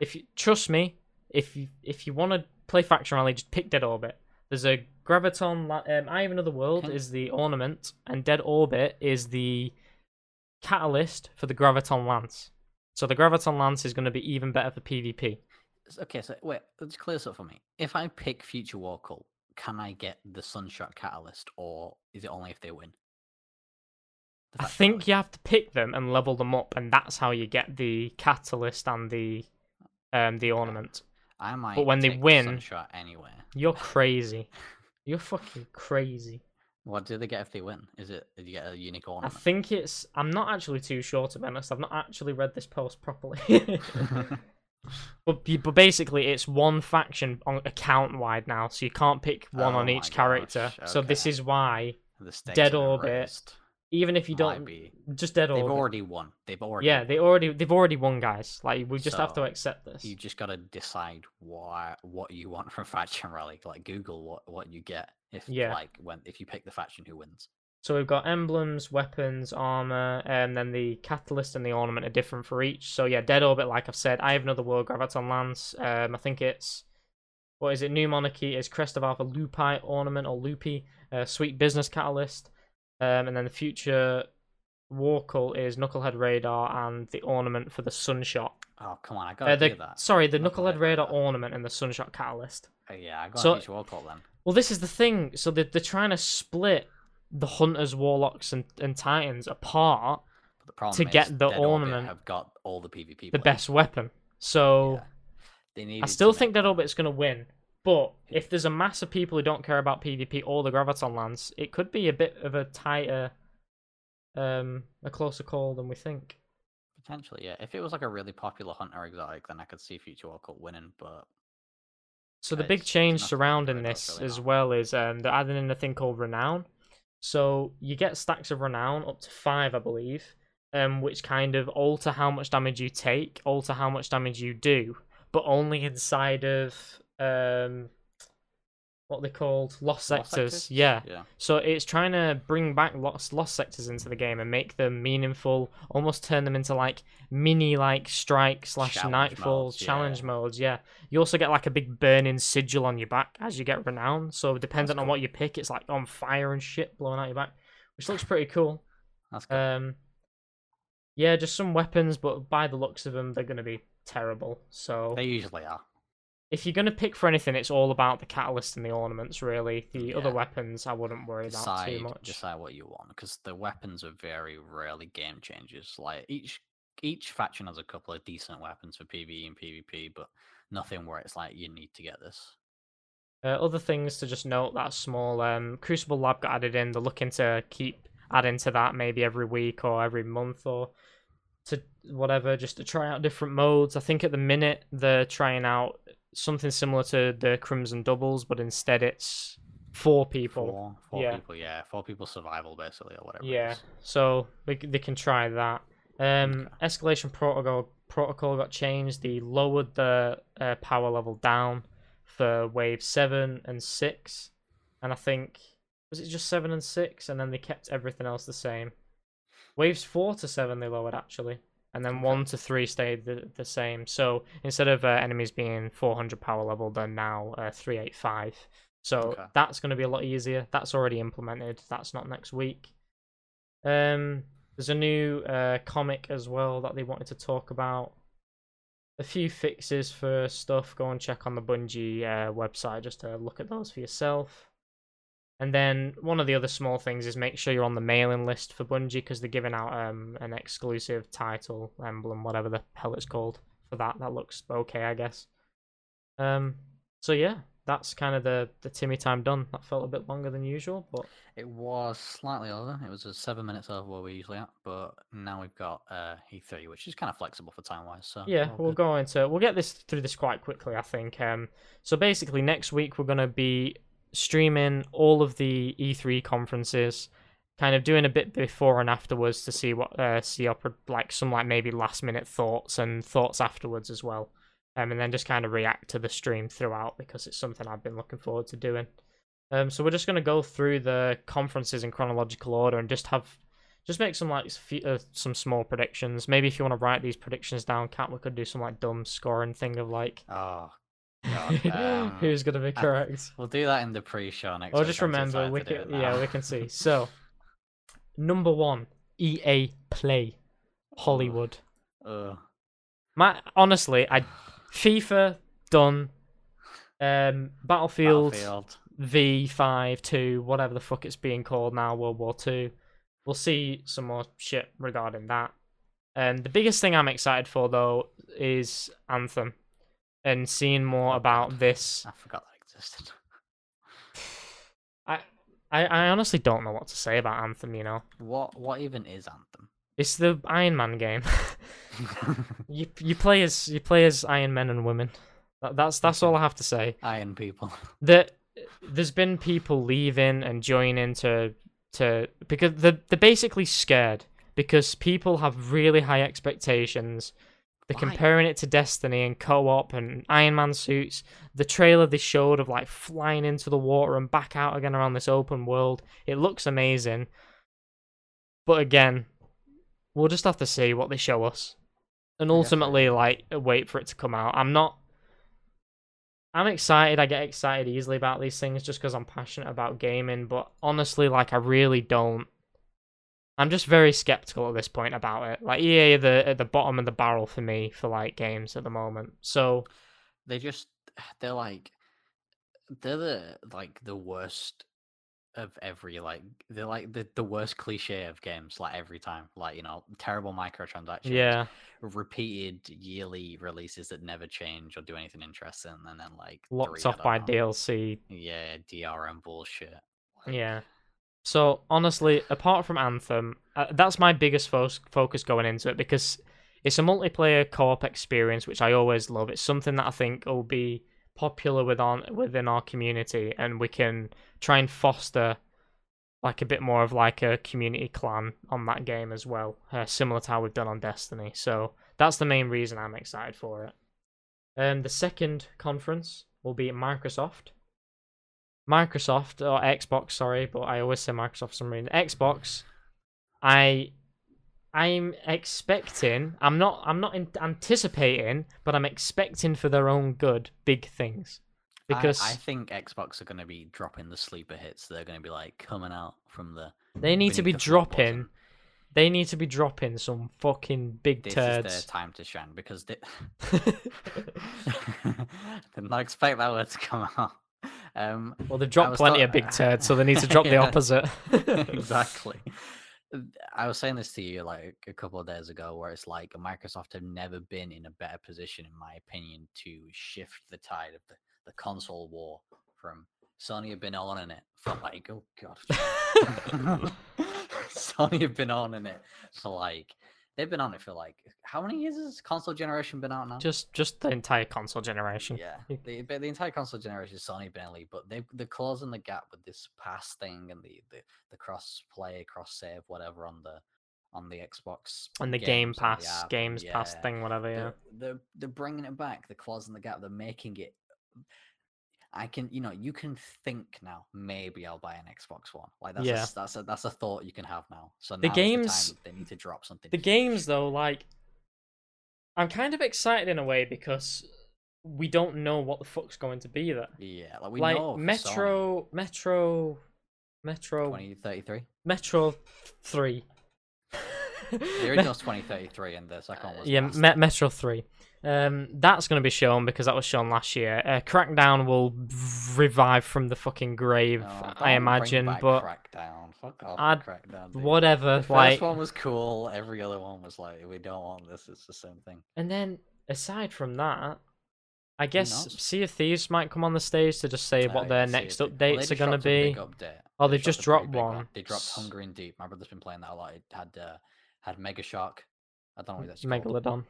If you trust me, if you if you want to play faction rally, just pick Dead Orbit. There's a graviton. Um, I have another world Can- is the ornament, and Dead Orbit is the catalyst for the graviton lance. So the graviton lance is going to be even better for PvP. Okay, so wait, let's clear this up for me. If I pick Future War Cult, can I get the Sunshot Catalyst, or is it only if they win? The I think you have to pick them and level them up, and that's how you get the catalyst and the um the ornament. I might. But when they the win- Sunshot anyway. You're crazy. You're fucking crazy. What do they get if they win? Is it? Do you get a unique I think it's. I'm not actually too sure to be honest. I've not actually read this post properly. but but basically, it's one faction on account wide now, so you can't pick one Oh on each character. gosh, So this is why, Dead Orbit. Even if you don't, be. just dead They've already won. They've already. yeah, won. they already they've already won, guys. Like we just have to accept this. You just gotta decide why what you want from faction rally. Like Google what what you get if Yeah. like when if you pick the faction who wins. So we've got emblems, weapons, armor, and then the catalyst and the ornament are different for each. So yeah, Dead Orbit, like I've said, I have another world graviton lance. Um, I think it's what is it? New Monarchy is Crest of Alpha Lupi ornament or Loopy, uh, Sweet Business Catalyst, um, and then the future War Cult is Knucklehead Radar and the ornament for the Sunshot. Oh come on, I gotta Uh, the, that. sorry, the Knucklehead Knucklehead Radar Radar. ornament and the Sunshot Catalyst. Oh, yeah, I got So- Future War Cult then. Well, this is the thing. So they're, they're trying to split the Hunters, Warlocks, and, and Titans apart, to get the ornament- have got all the PvP. the players. best weapon. So Yeah. I still think Dead that. Orbit's going to win. But if there's a mass of people who don't care about PvP or the Graviton lance, it could be a bit of a tighter, um, a closer call than we think. Potentially, yeah. If it was like a really popular hunter exotic, then I could see Future War Cult winning. But So the big change surrounding this really as not. well is um, they're adding in a thing called Renown. So you get stacks of Renown up to five, I believe, um, which kind of alter how much damage you take, alter how much damage you do, but only inside of um, what they called lost Lost sectors. sectors? Yeah. yeah, So it's trying to bring back lost lost sectors into the game and make them meaningful, almost turn them into like mini like strike slash Challenge nightfall modes, challenge yeah. modes. Yeah, you also get like a big burning sigil on your back as you get renown. So depending on what you pick, it's like on fire and shit blowing out your back, which looks pretty cool. that's good. Um, yeah, just some weapons, but by the looks of them, they're gonna be terrible. So they usually are. If you're gonna pick for anything, it's all about the catalyst and the ornaments. Really, the other weapons I wouldn't worry about Decide, too much. decide what you want because the weapons are very rarely game changers. Like each each faction has a couple of decent weapons for PvE and PvP, but nothing where it's like you need to get this. Uh, other things to just note that small um, Crucible Lab got added in. They're looking to keep adding to that maybe every week or every month or to whatever, just to try out different modes. I think at the minute they're trying out something similar to the Crimson Doubles, but instead it's four people. Four, four yeah. people, yeah, four people survival basically or whatever. Yeah, so we, they can try that. Um, Okay. escalation protocol protocol got changed. They lowered the uh, power level down for wave seven and six, and I think was it just seven and six, and then they kept everything else the same. Waves four to seven they lowered actually, and then one to three stayed the, the same. So instead of uh, enemies being 400 power level, they're now uh, 385. So Okay. that's going to be a lot easier. That's already implemented. That's not next week. Um, there's a new uh, comic as well that they wanted to talk about. A few fixes for stuff. Go and check on the Bungie uh, website just to look at those for yourself. And then one of the other small things is make sure you're on the mailing list for Bungie because they're giving out um, an exclusive title, emblem, whatever the hell it's called for that. That looks okay, I guess. Um, so yeah, that's kind of the the Timmy time done. That felt a bit longer than usual, but It was slightly over. It was seven minutes over where we usually at, but now we've got uh, E3, which is kind of flexible for time wise. So yeah, we'll good. go into we'll get this through this quite quickly. I think. Um, so basically, next week we're gonna be streaming all of the E3 conferences, kind of doing a bit before and afterwards to see what uh, see up like some like maybe last minute thoughts and thoughts afterwards as well. Um, and then just kind of react to the stream throughout because it's something I've been looking forward to doing. Um, so we're just gonna go through the conferences in chronological order and just have just make some like f- uh, some small predictions. Maybe if you want to write these predictions down, Cat, we could do some like dumb scoring thing of like Oh, God, um, who's gonna be I- correct. we'll do that in the pre-show next. Or just remember, we can yeah we can see. So number one, EA Play, Hollywood. Ugh. My honestly, I FIFA done. Um, Battlefield, Battlefield. V five two, whatever the fuck it's being called now, World War Two. We'll see some more shit regarding that. And the biggest thing I'm excited for though is Anthem, and seeing more Oh, about this. I forgot that existed. I, I I honestly don't know what to say about Anthem. You know, What what even is Anthem? it's the Iron Man game. you you play as you play as Iron Men and women. That, that's that's all I have to say. Iron people. that there's been people leaving and joining to to because they're, they're basically scared because people have really high expectations they're Why? comparing it to destiny and co-op and iron man suits the trailer they showed of like flying into the water and back out again around this open world it looks amazing but again we'll just have to see what they show us and I guess so, ultimately like wait for it to come out i'm not I'm excited. I get excited easily about these things just because I'm passionate about gaming. But honestly, like I really don't. I'm just very skeptical at this point about it. Like EA the at the bottom of the barrel for me for like games at the moment. So they just they're like they're the like the worst of every like they're like the, the worst cliche of games like every time like you know terrible microtransactions yeah, repeated yearly releases that never change or do anything interesting and then like locked three, off by know, DLC. yeah drm bullshit like, Yeah. So honestly, apart from Anthem, uh, that's my biggest fo- focus going into it because it's a multiplayer co-op experience, which I always love. It's something that I think will be popular with on within our community, and we can try and foster like a bit more of like a community clan on that game as well, uh, similar to how we've done on Destiny. So that's the main reason I'm excited for it. Um, the second conference will be at Microsoft. Microsoft or Xbox, sorry, but I always say Microsoft for some reason. Xbox, I, I'm expecting. I'm not. I'm not in, anticipating, but I'm expecting for their own good big things, because I, think xbox are going to be dropping the sleeper hits they're going to be like coming out from the they need to be dropping. button. They need to be dropping some fucking big this is their turds. time to shine because they did not expect that word to come out um well, they've dropped plenty of big turds, so they need to drop the opposite. exactly. I was saying this to you like a couple of days ago, where it's like Microsoft have never been in a better position, in my opinion, to shift the tide of the, the console war from Sony have been on in it for like oh god, Sony have been on in it for like they've been on it for like how many years has console generation been out now? just, just the entire console generation. Yeah, the the entire console generation is Sony Bentley, but they they're closing the gap with this pass thing and the the, the cross play, cross save, whatever on the on the Xbox And the Game the Pass, app, Games Pass thing, whatever. Yeah. They're, they're they're bringing it back. They're closing the gap. They're making it. I can, you know, you can think now. Maybe I'll buy an Xbox One. Like that's a, Yeah. s- that's a that's a thought you can have now. So The now games- the time they need to drop something. The games, though, like, I'm kind of excited in a way because we don't know what the fuck's going to be there. Yeah, like we like know Sony, Metro, Metro, Metro, 2033. Metro Three. The original's 2033, and the second one was yeah, Me- Metro Three. Um, that's going to be shown because that was shown last year. Uh, Crackdown will revive from the fucking grave, No, I imagine. But Crackdown. Fuck off, I'd- Crackdown. dude. whatever, The first like, one was cool. Every other one was like, we don't want this. It's the same thing. And then aside from that, I guess? Sea of Thieves might come on the stage to just say Oh, what their next. Well, updates just are going to dropped a big be. update. Oh, They they've just dropped one. They dropped Hungering Deep. My brother's been playing that a lot. It had uh, had Mega Shark. I don't know what that's called. Megalodon.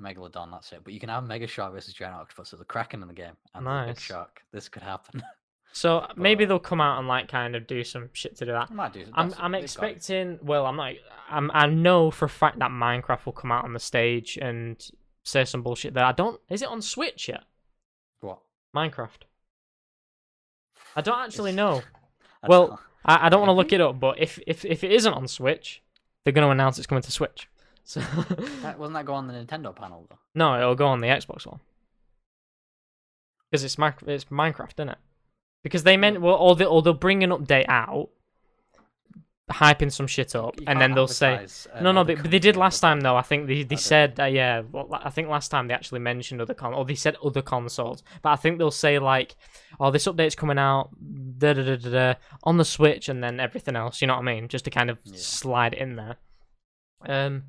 Megalodon. That's it. But you can have Mega Shark versus Giant Octopus. There's a Kraken in the game. And a Big Shark. This could happen. So uh, maybe they'll come out and like kind of do some shit to do that. I might do. I'm I'm they've got it. expecting. Well, I'm not. I'm I know for a fact that Minecraft will come out on the stage and say some bullshit there. I don't. Is it on Switch yet? What? Minecraft. I don't actually know. I Well, don't- I, I don't want to look it up, but if, if if it isn't on Switch, they're going to announce it's coming to Switch. So that, wasn't that go on the Nintendo panel though? no, it'll go on the Xbox one because it's it's Minecraft, isn't it? Because they meant well, or they or they'll bring an update out, hyping some shit up, You and then they'll say no, no, another but, they did last time though. I think they they said uh, yeah. Well, I think last time they actually mentioned other con or they said other consoles, but I think they'll say like, oh, this update's coming out da da da da da on the Switch, and then everything else. You know what I mean? Just to kind of Yeah. slide in there. Um,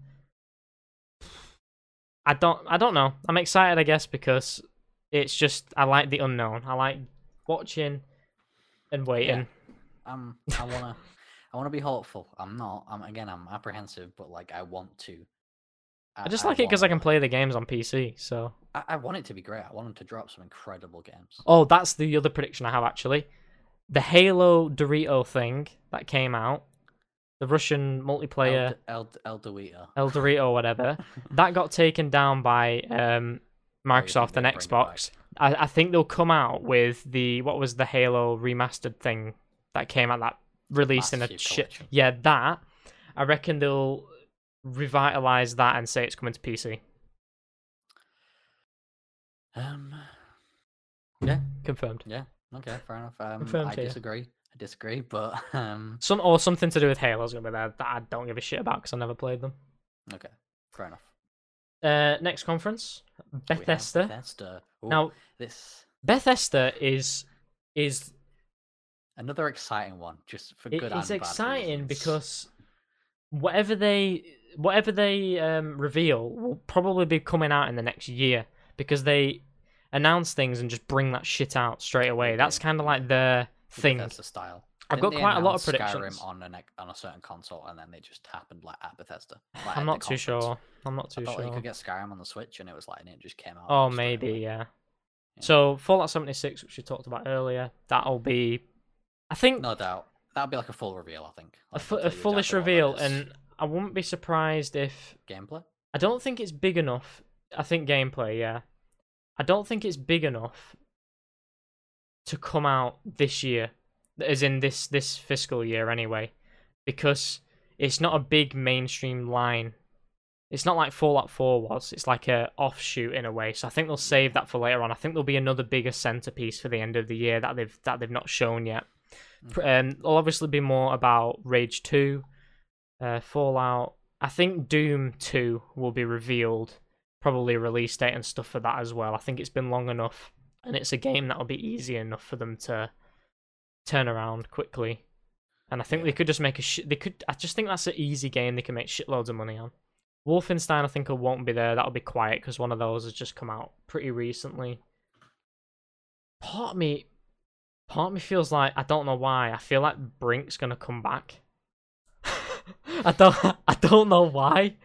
I don't, I don't know. I'm excited, I guess, because it's just I like the unknown. I like watching and waiting. Um, I wanna, I wanna be hopeful. I'm not. I'm again. I'm apprehensive, but like I want to. I just like it because I can play the games on PC. So. I, I want it to be great. I want them to drop some incredible games. Oh, that's the other prediction I have actually. The Halo Dorito thing that came out, the Russian multiplayer El, El, El Dorito. El Dorito, whatever, that got taken down by um, Microsoft they'd and Xbox. I, I think they'll come out with the what was the Halo remastered thing that came out that released in a shit. Yeah, that. I reckon they'll revitalize that and say it's coming to PC. Um. Yeah. Confirmed. Yeah. Okay. Fair enough. Um, Confirmed I disagree. I disagree, but um, Some or something to do with Halo's gonna be there that I don't give a shit about because I never played them. okay, fair enough. Uh, next conference, Bethesda. Bethesda. Ooh, Now this Bethesda is is another exciting one, just for it- good it's and exciting because whatever they whatever they um, reveal will probably be coming out in the next year because they announce things and just bring that shit out straight away. That's kind of like their The thing. Bethesda style. I've Didn't got quite a lot of predictions. Skyrim on an, on a certain console, and then they just happened like at Bethesda. like, I'm not too sure. I'm not too I thought you could get Skyrim on the Switch, and it was like, and it just came out. Oh, maybe, yeah. Yeah. So Fallout 76, which we talked about earlier, that'll be, I think, No doubt. That'll be like a full reveal, I think. a, Like, fu- a fullish exactly reveal, and I wouldn't be surprised if gameplay. I don't think it's big enough. I think gameplay, yeah. I don't think it's big enough to come out this year, as in this this fiscal year anyway, because it's not a big mainstream line. It's not like Fallout 4 was. It's like a offshoot in a way. So I think they'll save that for later on. I think there'll be another bigger centerpiece for the end of the year that they've that they've not shown yet. Um, there'll obviously be more about Rage 2, uh, Fallout. I think Doom 2 will be revealed, probably release date and stuff for that as well. I think it's been long enough, and it's a game that'll be easy enough for them to turn around quickly. And I think they could just make a sh- they could. I just think that's an easy game they can make shitloads of money on. Wolfenstein, I think, won't be there. That'll be quiet because one of those has just come out pretty recently. Part of me, part of me feels like I don't know why. I feel like Brink's gonna come back. I don't. I don't know why.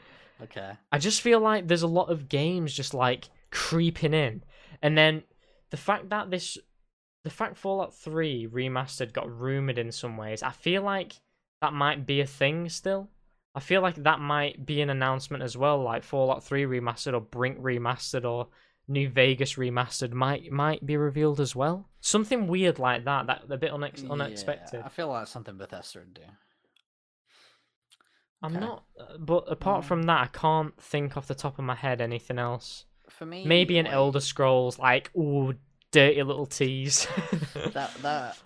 Okay. I just feel like there's a lot of games just like creeping in, and then the fact that this, the fact Fallout Three remastered got rumored in some ways. I feel like that might be a thing still. I feel like that might be an announcement as well, like Fallout Three remastered or Brink remastered or New Vegas remastered might might be revealed as well. Something weird like that, that a bit unex- Yeah, unexpected. I feel like something Bethesda would do. I'm Okay. not, uh, but apart Mm. from that, I can't think off the top of my head anything else. For me, Maybe an like, Elder Scrolls, like ooh, dirty little tease. That that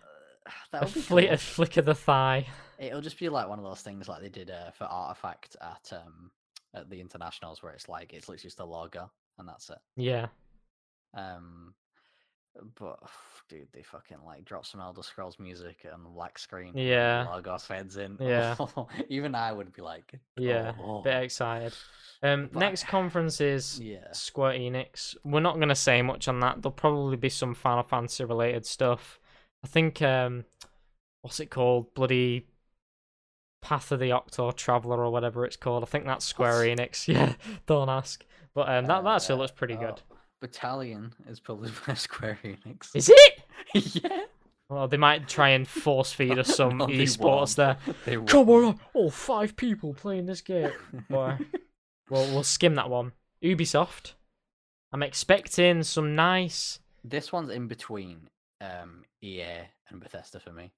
that would be flick, cool. a flick of the thigh. It'll just be like one of those things like they did uh, for Artifact at um at the internationals, where it's like it's literally just a logo and that's it. Yeah, Um, but dude, they fucking like drop some Elder Scrolls music on the black screen. and Yeah. the logo fades in. Yeah. even I would be like, yeah, oh, bit excited. Um, But- next conference is yeah. Square Enix. We're not gonna say much on that. There'll probably be some Final Fantasy related stuff. I think um, what's it called? Bloody Path of the Octo Traveler or whatever it's called. I think that's Square? Enix. Yeah, don't ask. But um, that that still Uh, looks pretty oh, good. Battalion is published by Square Enix. Is it? yeah. Well, they might try and force feed us some No, esports there. They Come won't. on, oh, five people playing this game. Boy. Well, we'll skim that one. Ubisoft. I'm expecting some nice. This one's in between um EA and Bethesda for me.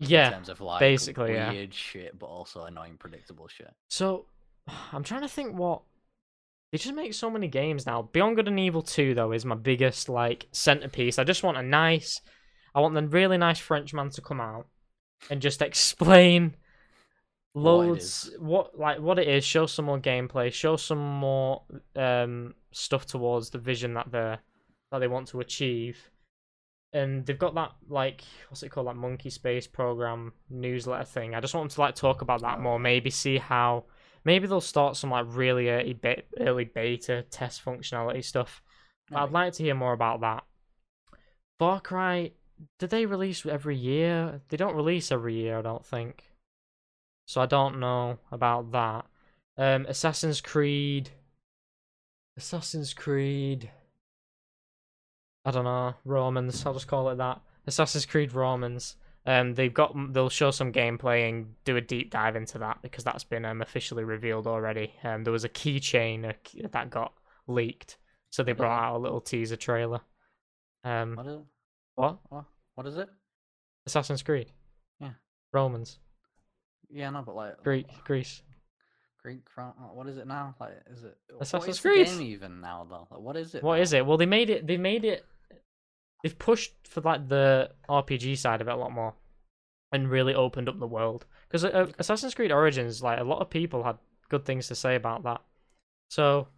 In Yeah. terms of like basically, yeah. weird shit, but also annoying, predictable shit. So, I'm trying to think what. They just make so many games now. Beyond Good and Evil 2, though, is my biggest, like, centerpiece. I just want a nice. I want the really nice Frenchman to come out and just explain loads is. what like what it is show some more gameplay show some more um stuff towards the vision that they that they want to achieve and they've got that like what's it called that monkey space program newsletter thing i just want them to like talk about that Oh, more maybe see how maybe they'll start some like really early, be- early beta test functionality stuff but i'd like to hear more about that far cry do they release every year they don't release every year i don't think so I don't know about that. Um, Assassin's Creed. Assassin's Creed. I don't know Romans. I'll just call it that. Assassin's Creed Romans. Um, they've got they'll show some gameplay and do a deep dive into that because that's been um, officially revealed already. Um, there was a keychain uh, that got leaked, so they brought out a little teaser trailer. Um, What is it? what? What? What is it? Assassin's Creed. Yeah. Romans. Yeah, no, but like Greek. Greece. Greek. Ro- What is it now? Like, is it Assassin's Creed. game even now though? Like, what is it? What now? is it? Well, they made it. They made it. They've pushed for like the RPG side of it a lot more. and really opened up the world. Because uh, Assassin's Creed Origins, like a lot of people had good things to say about that. So,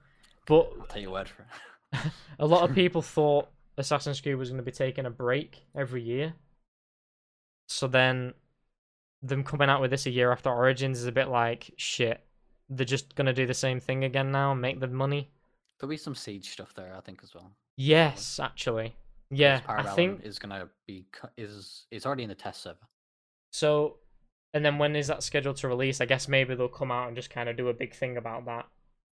but I'll take your word for it. a lot of people thought Assassin's Creed was going to be taking a break every year. So then, them coming out with this a year after Origins is a bit like shit. They're just going to do the same thing again now, and make the money. There'll be some siege stuff there, I think, as well. Yes, actually, yeah. I think is gonna be is it's already in the test server. so. And then when is that scheduled to release? I guess maybe they'll come out and just kind of do a big thing about that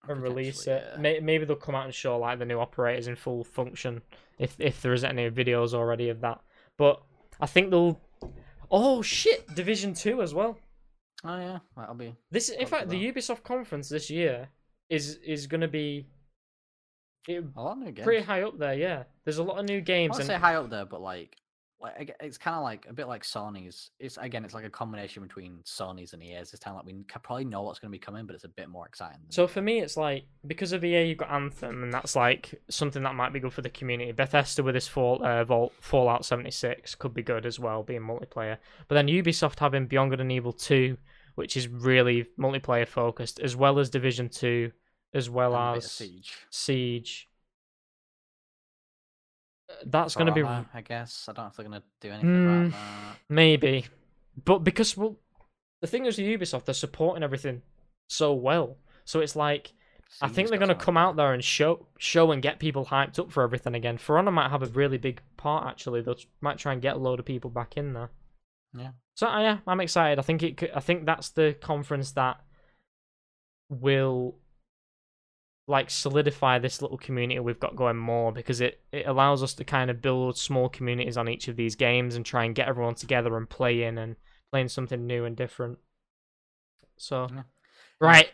and release it. yeah. Maybe they'll come out and show like the new operators in full function, if if there isn't any videos already of that. But I think they'll. Oh shit! Division Two as well. Oh yeah, that'll be. This, in fact, the Ubisoft conference this year is is going to be it, A lot of new games. pretty high up there. Yeah, there's a lot of new games. I And say high up there, but like, like it's kind of like a bit like Sony's. It's again, it's like a combination between Sony's and EA's. It's kind of like we probably know what's going to be coming, but it's a bit more exciting. So for me, it's like because of EA, you've got Anthem, and that's like something that might be good for the community. Bethesda with this Fall, uh, Vol- Fallout 76 could be good as well, being multiplayer. But then Ubisoft having Beyond Good and Evil 2, which is really multiplayer focused, as well as Division 2, as well and a bit of as Siege. Siege. That's going to be I guess. I don't know if they're going to do anything Hmm. about that. Maybe, but because well, the thing is Ubisoft, they're supporting everything so well. So it's like I think they're gonna come out there and show show and get people hyped up for everything again. For Honor might have a really big part actually. They might try and get a load of people back in there. Yeah. So uh, yeah, I'm excited. I think it. could- I think that's the conference that will like solidify this little community we've got going more because it, it allows us to kind of build small communities on each of these games and try and get everyone together and play in and playing something new and different. So Yeah. right.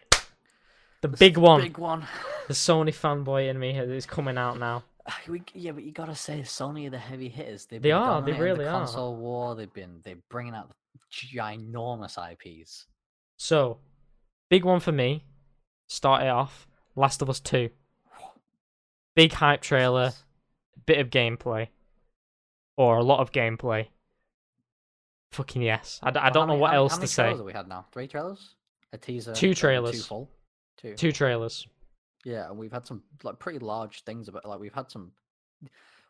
The big one, Big one. the Sony fanboy in me is coming out now. Uh, we, yeah, but you gotta say Sony are the heavy hitters. They've They are, they really the are. console war. They've been they're bringing out ginormous IPs. So, big one for me. Start it off. Last of Us Two. Big hype trailer. Bit of gameplay, or a lot of gameplay. Fucking yes. I, d- I Well, don't know many- what how- else how to many say. trailers have we had now? Three trailers, a teaser, Two um, Two trailers. full. Two. Two trailers. Yeah, and we've had some like pretty large things about like we've had some.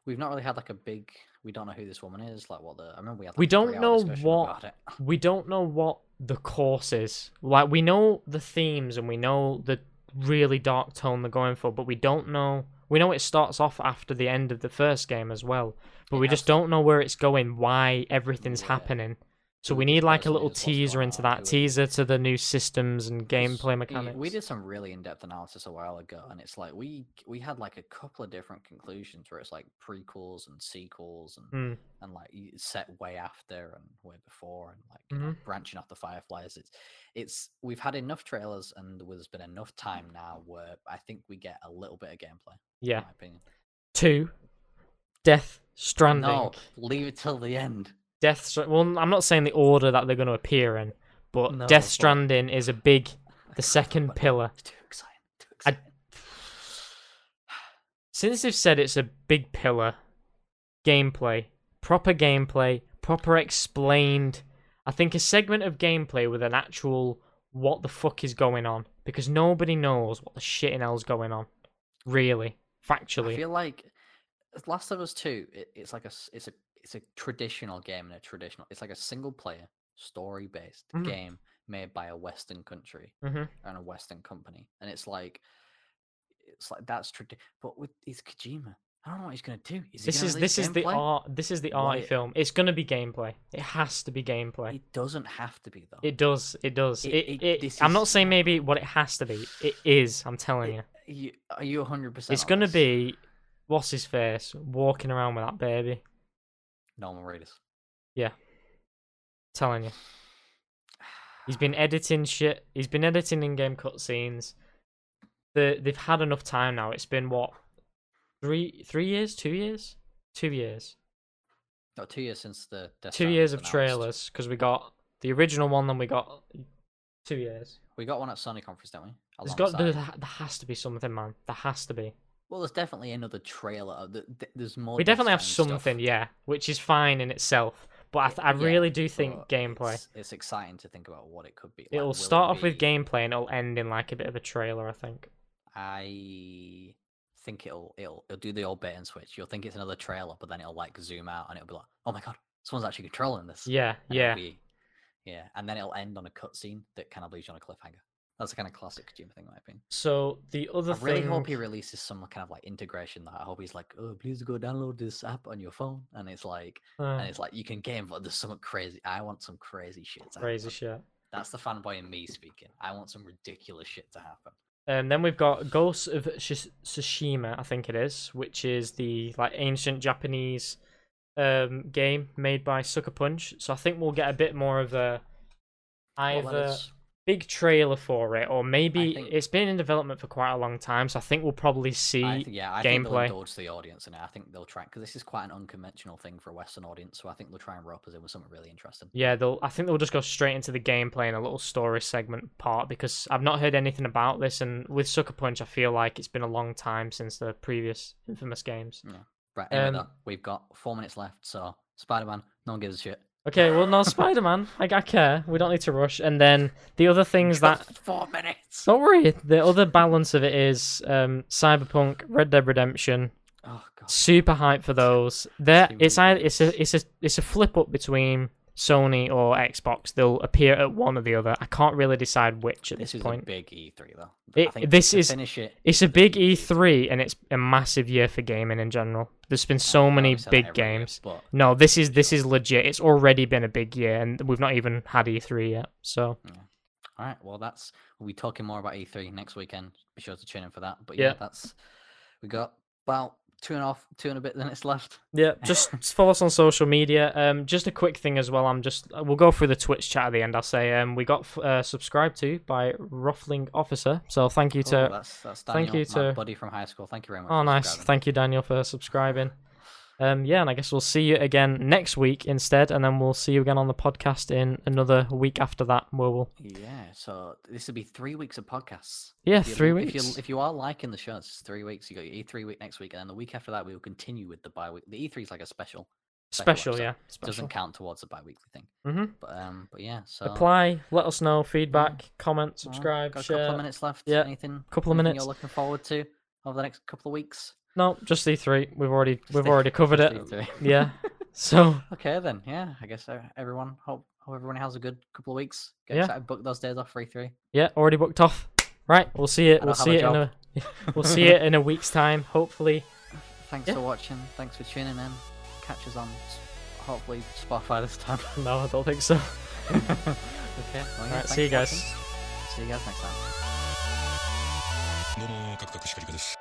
We've not really had like a big. We don't know who this woman is. Like what the I remember we had. Like, We don't know what- we don't know what the course is. Like we know the themes and we know the really dark tone they're going for, but we don't know. We know it starts off after the end of the first game as well, but It we just to. don't know where it's going, why everything's Yeah. happening. So we need like a little teaser into that who it is. teaser to the new systems and gameplay mechanics. We did some really in-depth analysis a while ago, and it's like we we had like a couple of different conclusions where it's like prequels and sequels and Hmm. and like set way after and way before and like you know, Mm-hmm. branching off the fireflies. It's it's we've had enough trailers and there's been enough time now where I think we get a little bit of gameplay. Yeah. in my opinion. Two. Death Stranding. No, leave it till the end. Death. Well, I'm not saying the order that they're going to appear in, but No, Death but- Stranding is a big, the second pillar. It's too exciting. Too I- exciting. Since they've said it's a big pillar, gameplay, proper gameplay, proper explained. I think a segment of gameplay with an actual what the fuck is going on because nobody knows what the shit in hell's going on. Really, Factually. I factually. feel like uh, Last of Us Two. It, it's like a s- it's a it's a traditional game and a traditional. It's like a single player story based Mhm. game made by a Western country hmm and a Western company, and it's like it's like that's tradi- But with it's Kojima, I don't know what he's gonna do. Is he This is this is the art. This is the art film. It's gonna be gameplay. It has to be gameplay. It doesn't have to be though. It does. It does. It- It, it- it, I'm not saying maybe what it has to be. It is. I'm telling you. Are you, are you 100? percent It's gonna be what's his face walking around with that baby. Norman Reedus. Yeah, telling you. He's been editing shit. He's been editing in-game cutscenes. The they've had enough time now. It's been what three three years, two years, two years, No, two years since the Death two years of announced. trailers because we got the original one, then we got two years. We got one at Sony conference, didn't we? There's got there, there has to be something, man. There has to be. Well, there's definitely another trailer. There's more. We definitely have something, stuff. yeah, which is fine in itself. But I, th- I Yeah, really do think gameplay. It's, it's exciting to think about what it could be. like, It'll start it off with gameplay and it'll end in like a bit of a trailer. I think. I think it'll it'll it'll do the old bait and switch. You'll think it's another trailer, but then it'll like zoom out and it'll be like, oh my god, someone's actually controlling this. Yeah, and yeah. be- yeah, and then it'll end on a cutscene that kind of leaves you on a cliffhanger. That's the kind of classic Kojima thing, in my opinion. So the other I thing. really hope he releases some kind of like integration. That I hope he's like, oh, please go download this app on your phone, and it's like, uh, and it's like you can game, but there's something crazy. I want some crazy shit. To crazy happen. shit. That's the fanboy in me speaking. I want some ridiculous shit to happen. And then we've got Ghost of Tsushima, I think it is, which is the like ancient Japanese um, game made by Sucker Punch. So I think we'll get a bit more of a either is- big trailer for it, or maybe think- it's been in development for quite a long time. So I think we'll probably see. I think, yeah, I think they'll gameplay. indulge the audience, and I think they'll try because this is quite an unconventional thing for a Western audience. So I think they'll try and rope us in with something really interesting. Yeah, they'll. I think they'll just go straight into the gameplay and a little story segment part because I've not heard anything about this. And with Sucker Punch, I feel like it's been a long time since the previous Infamous games. Right, anyway, Um, though, we've got four minutes left. So Spider Man, no one gives a shit. Okay, well, no, Spider Man. Like, I care. We don't need to rush. And then the other things that. Four minutes. Don't worry. The other balance of it is um, Cyberpunk, Red Dead Redemption. Oh god. Super hype for those. There, it's either it's a it's a it's a flip up between Sony or Xbox. They'll appear at one or the other. I can't really decide which at This this, is point. a big E3 though. It- I think this is- finish it. It's a big big E3 and it's a massive year for gaming in general. There's been so many know we say that big every year, games. but No, this is this is legit. It's already been a big year, and we've not even had E3 yet. So all right. Well, that's we'll be talking more about E3 next weekend. Be sure to tune in for that. But yeah, Yeah. that's we got about two and a half, two and a bit minutes left. yeah, just follow us on social media. Um, just a quick thing as well. I'm just we'll go through the Twitch chat at the end. I'll say um we got f- uh, subscribed to by Ruffling Officer. So thank you Oh, to that's that's thank you my to- buddy from high school. Thank you very much. oh nice. Thank you Daniel for subscribing. Um, yeah, and I guess we'll see you again next week instead, and then we'll see you again on the podcast in another week after that, where we'll Yeah, so this will be three weeks of podcasts. yeah If you- three If weeks. you if you are liking the show, it's three weeks. You got your E3 week next week, and then the week after that, we will continue with the bi week. The E3 is like a special. Special, episode. yeah, special. doesn't count towards the bi-weekly thing. hmm But um, but yeah. So Apply. Let us know feedback, comment, well, subscribe, got a share. couple of minutes left. Yeah, Anything? couple of anything minutes. You're looking forward to over the next couple of weeks. No, just E3. We've already Just we've the- already covered just it. E3. Yeah. So Okay then. Yeah. I guess uh, everyone hope hope everyone has a good couple of weeks. Get Yeah. excited. Book those days off for E3. yeah, already booked off. Right. We'll see it. I We'll don't have see a it in job. a we'll see it in a week's time. Hopefully. Thanks Yeah. for watching. Thanks for tuning in. Catch us on s- hopefully Spotify this time. No, I don't think so. okay. Well, yeah, Alright, thanks see you for guys. watching. See you guys next time. どうもカクカクシカリカです